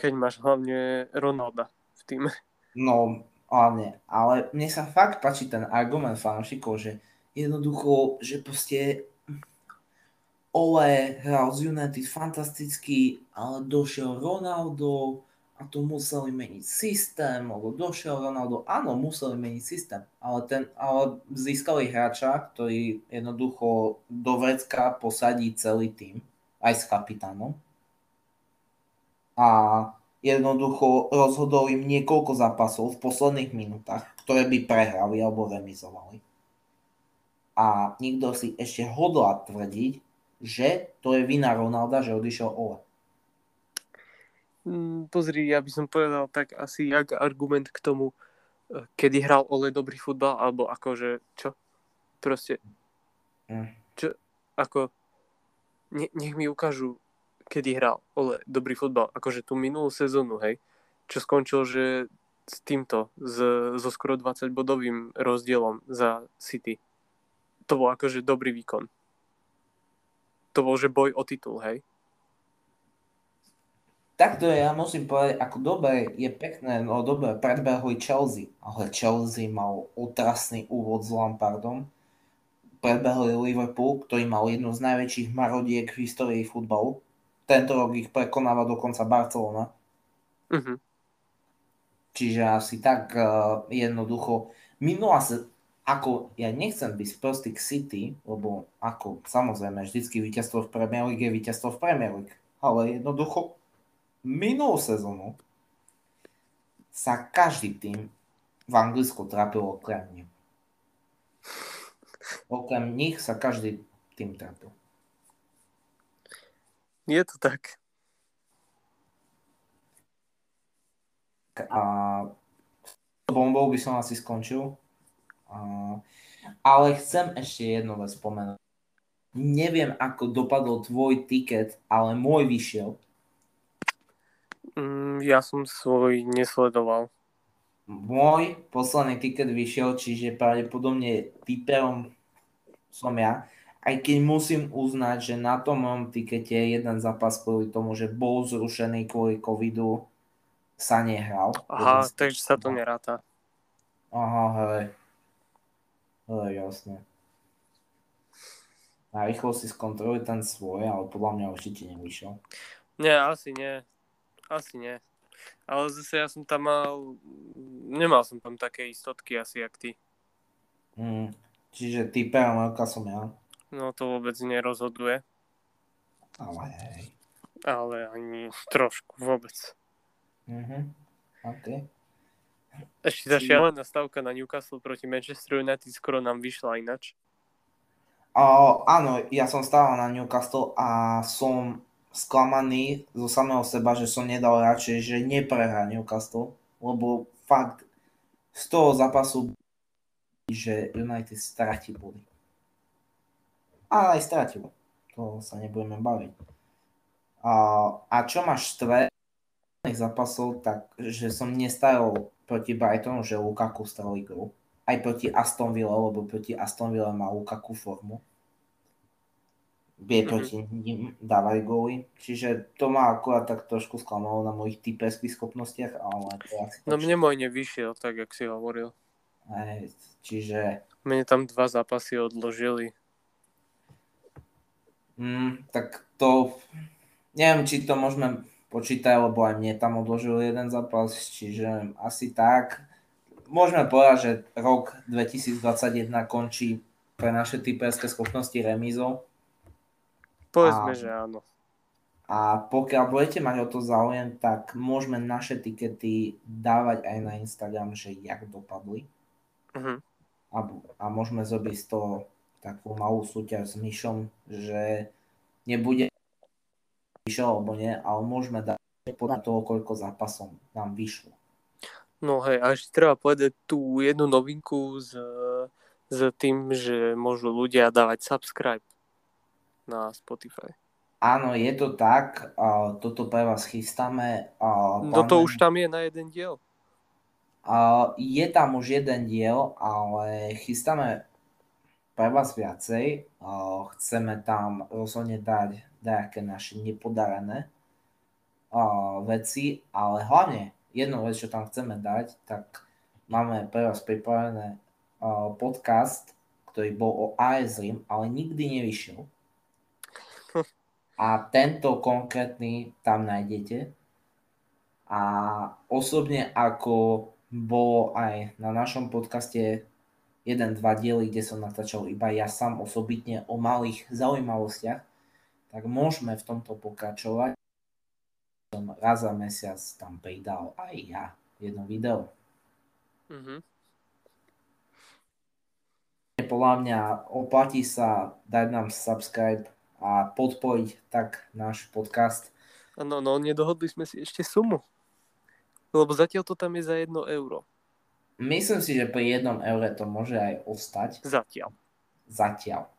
Keď máš hlavne Ronalda v týme. No, hlavne. Ale mne sa fakt páči ten argument fanúšikov, že jednoducho, že proste Ole hral z United fantasticky, ale došiel Ronaldo a tu museli meniť systém, lebo došiel Ronaldo, áno, museli meniť systém, ale, ten, ale získali hráča, ktorý jednoducho do vrecka posadí celý tým, aj s kapitánom. A jednoducho rozhodol im niekoľko zápasov v posledných minútach, ktoré by prehrali alebo remizovali. A nikto si ešte hodlá tvrdiť, že to je vina Ronalda, že odišiel Ole. Mm, pozri, ja by som povedal tak asi jak argument k tomu, e, kedy hral Ole dobrý futbal, alebo akože čo? Proste, Mm. čo, ako, ne, nech mi ukážu, kedy hral Ole dobrý futbal. Akože tú minulú sezónu, hej, čo skončil, že s týmto, s, so skoro 20 bodovým rozdielom za City. To bol akože dobrý výkon. To bol, že boj o titul, hej. Takto ja musím povedať, ako dobre je pekné, no dobre, predbehli Chelsea, ale Chelsea mal otrasný úvod s Lampardom. Predbehli Liverpool, ktorý mal jednu z najväčších marodiek v histórii futbalu. Tento rok ich prekonáva dokonca Barcelona. Mhm. Čiže asi tak uh, jednoducho. Minula sa, ako ja nechcem byť prostý k City, lebo ako samozrejme vždycky víťazstvo v Premier League je víťazstvo v Premier League. Ale jednoducho minulú sezónu sa každý tým v Anglicku trápil okrem nich. Okrem nich sa každý tým trápil. Je to tak. A bombou by som asi skončil. A, ale chcem ešte jednu vec spomenúť. Neviem, ako dopadol tvoj tiket, ale môj vyšiel. Mm, ja som svoj nesledoval. Môj posledný tiket vyšiel, čiže pravdepodobne typerom som ja. Aj keď musím uznať, že na tom mojom tikete jeden zápas kvôli tomu, že bol zrušený kvôli covidu, sa nehral. Aha, takže sa to neráta. Aha, hej. Hej, jasne. Na rýchlo si skontroluj ten svoj, ale podľa mňa určite nevyšiel. Nie, asi nie. Asi nie. Ale zase ja som tam mal... Nemal som tam také istotky asi, jak ty. Mm, čiže ty veľká som ja. No to vôbec nerozhoduje. Ale hej. Ale ani trošku vôbec. Mhm. OK. Ešte tá šialená stavka na Newcastle proti Manchester United skoro nám vyšla inač. O, áno, ja som stával na Newcastle a som sklamaný zo samého seba, že som nedal radšej, že neprehrá Newcastle, lebo fakt z toho zápasu že United stratí body. A aj stratil. To sa nebudeme baviť. A, a čo máš štve zápasov, tak že som nestajol proti Brightonu, že Lukaku strelí gol. Aj proti Aston Villa, lebo proti Aston Villa má Lukaku formu vie mm-hmm. proti ním dávať góly. Čiže to ma akurát tak trošku sklamalo na mojich typerských schopnostiach, ale to asi No mne môj nevyšiel, tak jak si hovoril. Aj, čiže... Mne tam dva zápasy odložili. Mm, tak to... Neviem, či to môžeme počítať, lebo aj mne tam odložil jeden zápas, čiže asi tak. Môžeme povedať, že rok 2021 končí pre naše typerské schopnosti remízou Povedzme, a, že áno. A pokiaľ budete mať o to záujem, tak môžeme naše tikety dávať aj na Instagram, že jak dopadli. Uh-huh. A, a môžeme zrobiť z toho takú malú súťaž s Myšom, že nebude vyšlo alebo nie, ale môžeme dať podľa toho, koľko zápasom nám vyšlo. No hej, a ešte treba povedať tú jednu novinku s, s tým, že môžu ľudia dávať subscribe na Spotify. Áno, je to tak. A toto pre vás chystáme. A no to už tam je na jeden diel. A je tam už jeden diel, ale chystáme pre vás viacej. Chceme tam rozhodne dať nejaké naše nepodarené veci, ale hlavne jednu vec, čo tam chceme dať, tak máme pre vás pripravené podcast, ktorý bol o AS ale nikdy nevyšiel. A tento konkrétny tam nájdete. A osobne ako bolo aj na našom podcaste jeden, dva diely, kde som natáčal iba ja sám osobitne o malých zaujímavostiach, tak môžeme v tomto pokračovať. Som raz za mesiac tam pridal aj ja jedno video. Mm-hmm. Podľa mňa oplatí sa dať nám subscribe a podporiť tak náš podcast. Áno, no nedohodli sme si ešte sumu. Lebo zatiaľ to tam je za 1 euro. Myslím si, že pri jednom eure to môže aj ostať. Zatiaľ. Zatiaľ.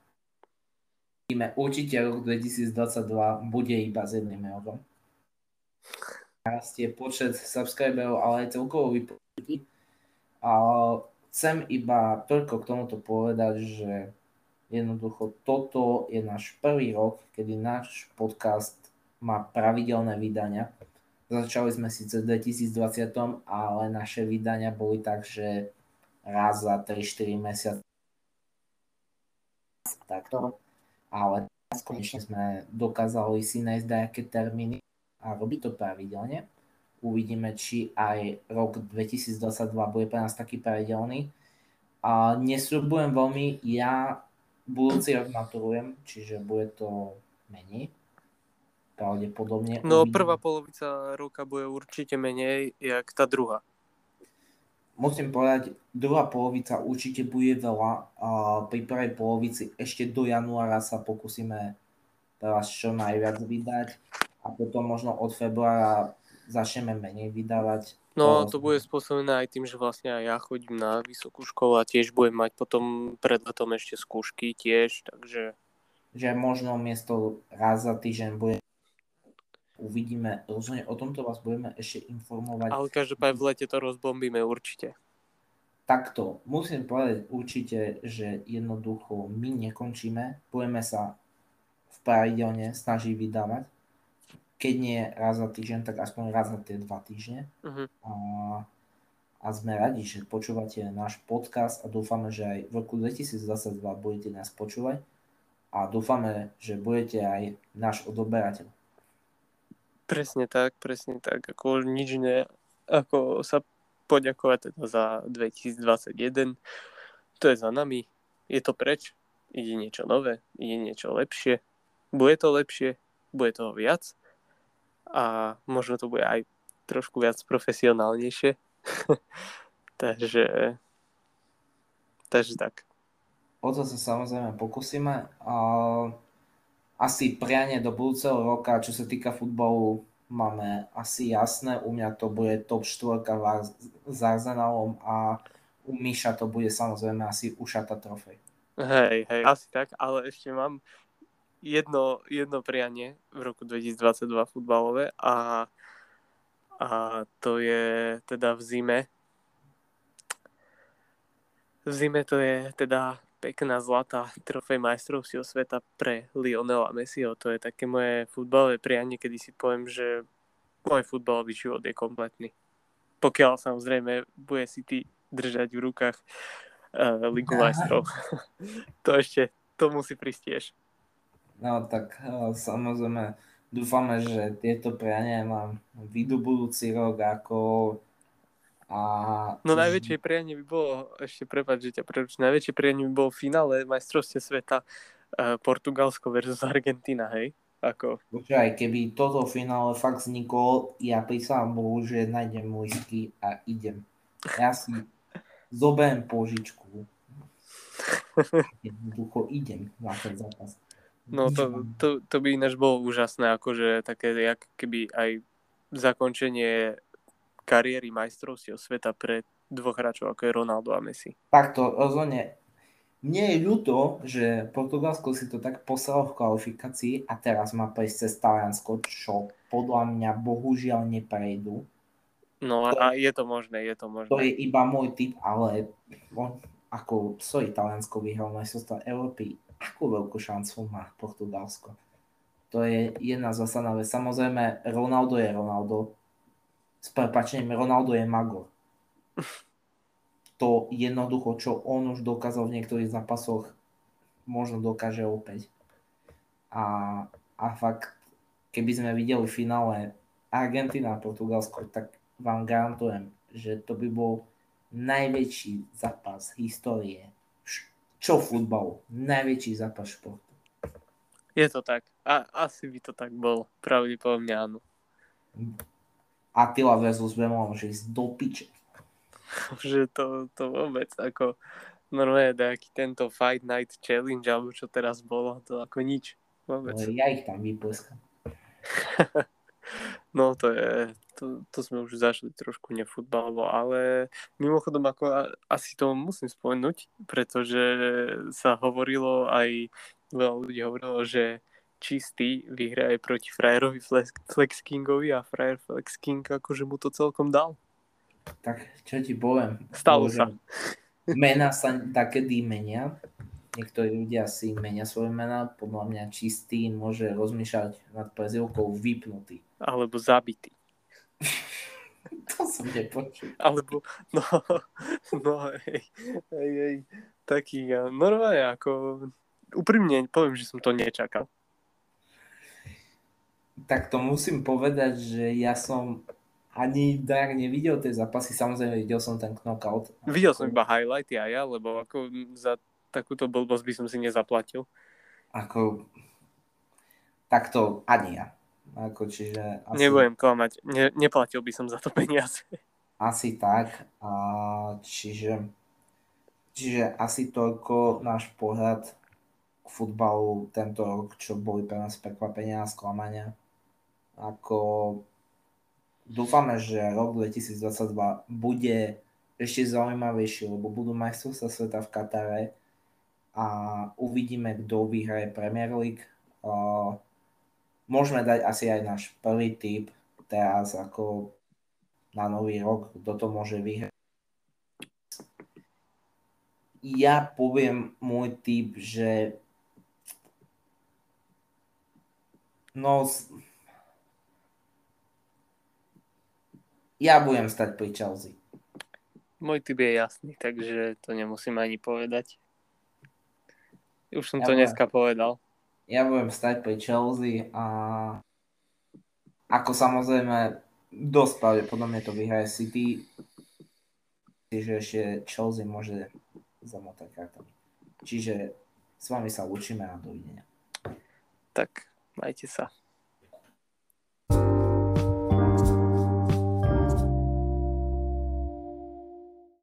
Určite rok 2022 bude iba s jedným eurom. Rastie počet subscriberov, ale aj celkovo vypočutí. A chcem iba toľko k tomuto povedať, že jednoducho toto je náš prvý rok, kedy náš podcast má pravidelné vydania Začali sme síce v 2020, ale naše vydania boli tak, že raz za 3-4 mesiace takto. Ale konečne sme dokázali si nájsť nejaké termíny a robiť to pravidelne. Uvidíme, či aj rok 2022 bude pre nás taký pravidelný. A nesľubujem veľmi, ja budúci rok maturujem, čiže bude to menej pravdepodobne. No uvidíme. prvá polovica roka bude určite menej, jak tá druhá. Musím povedať, druhá polovica určite bude veľa. A pri prvej polovici ešte do januára sa pokúsime teraz čo najviac vydať a potom možno od februára začneme menej vydávať. No to bude spôsobené aj tým, že vlastne aj ja chodím na vysokú školu a tiež budem mať potom pred letom ešte skúšky tiež, takže... Že možno miesto raz za týždeň bude uvidíme. Rozhodne o tomto vás budeme ešte informovať. Ale každopádne v lete to rozbombíme určite. Takto, musím povedať určite, že jednoducho my nekončíme. Budeme sa v pravidelne snažiť vydávať. Keď nie raz za týždeň, tak aspoň raz za tie dva týždne. Uh-huh. A, a sme radi, že počúvate náš podcast a dúfame, že aj v roku 2022 budete nás počúvať a dúfame, že budete aj náš odoberateľ. Presne tak, presne tak. Ako nič ne, ako sa poďakovať teda za 2021. To je za nami, je to preč, ide niečo nové, ide niečo lepšie. Bude to lepšie, bude toho viac a možno to bude aj trošku viac profesionálnejšie. takže, takže tak. O to sa samozrejme pokúsime. A asi prianie do budúceho roka, čo sa týka futbalu, máme asi jasné. U mňa to bude top 4 s Arsenalom a u Miša to bude samozrejme asi ušata trofej. Hej, hej, asi tak, ale ešte mám jedno, jedno prianie v roku 2022 futbalové a, a to je teda v zime. V zime to je teda pekná zlatá trofej majstrovstiev sveta pre Lionela Messiho. To je také moje futbalové prianie, kedy si poviem, že môj futbalový život je kompletný. Pokiaľ samozrejme bude si ty držať v rukách uh, Ligu majstrov. to ešte, to musí prísť tiež. No tak uh, samozrejme dúfame, že tieto priania mám vidú budúci rok ako a... No najväčšie prianie by bolo, ešte prepáč, že ťa preručím, najväčšie prianie by bolo v finále majstrovstie sveta uh, Portugalsko versus Argentina, hej? Ako... Počkaj, keby toto finále fakt vzniklo, ja prísahám Bohu, že nájdem whisky a idem. Ja si zoberiem požičku. Jednoducho idem na ten zápas. No to, to, to by ináč bolo úžasné, akože také, jak keby aj zakončenie kariéry majstrovstiev sveta pre dvoch hráčov, ako je Ronaldo a Messi. Takto, rozhodne. Mne je ľúto, že Portugalsko si to tak poslalo v kvalifikácii a teraz má prejsť cez Taliansko, čo podľa mňa bohužiaľ neprejdú. No to, a je to možné, je to možné. To je iba môj typ, ale on, ako, sorry, Taliansko vyhral majstrovstvo Európy, akú veľkú šancu má Portugalsko? To je jedna zásadná vec. Samozrejme, Ronaldo je Ronaldo, s prepačením, Ronaldo je magor. To jednoducho, čo on už dokázal v niektorých zápasoch, možno dokáže opäť. A, a fakt, keby sme videli v finále Argentina a Portugalsko, tak vám garantujem, že to by bol najväčší zápas histórie. Čo futbalu? Najväčší zápas športu. Je to tak. A, asi by to tak bol. Pravdepodobne áno. Attila versus Bemo môže ísť do piče. že to, to vôbec ako normálne nejaký tento Fight Night Challenge alebo čo teraz bolo, to ako nič. Vôbec. Ja ich tam vypleskam. no to je, to, to sme už zašli trošku nefutbalovo, ale mimochodom ako asi to musím spomenúť, pretože sa hovorilo aj, veľa ľudí hovorilo, že čistý vyhraje proti frajerovi Flex, Kingovi a frajer Flex King akože mu to celkom dal. Tak čo ti poviem? Stalo sa. Mena sa takedy menia niektorí ľudia si menia svoje mená, podľa mňa čistý môže rozmýšľať nad prezivkou vypnutý. Alebo zabitý. to som nepočul. Alebo, no, no hej, hej, hej, taký, normálne ako, úprimne poviem, že som to nečakal. Tak to musím povedať, že ja som ani dar nevidel tie zápasy, samozrejme videl som ten knockout. Videl som iba highlighty a ja, lebo ako za takúto blbosť by som si nezaplatil. Ako, takto ani ja. Ako, čiže asi... Nebudem klamať, ne, neplatil by som za to peniaze. Asi tak, a čiže, čiže asi toľko náš pohľad k futbalu tento rok, čo boli pre nás prekvapenia a sklamania. Ako dúfame, že rok 2022 bude ešte zaujímavejší, lebo budú majstrovstvá sveta v Katare a uvidíme, kto vyhraje Premier League. Uh, môžeme dať asi aj náš prvý tip teraz ako na nový rok, kto to môže vyhrať. Ja poviem môj tip, že no ja budem stať pri Chelsea. Môj typ je jasný, takže to nemusím ani povedať. Už som ja to budem, dneska povedal. Ja budem stať pri Chelsea a ako samozrejme dosť pravdepodobne to vyhraje City, čiže ešte Chelsea môže zamotať kartami. Čiže s vami sa učíme a dovidenia. Tak, majte sa.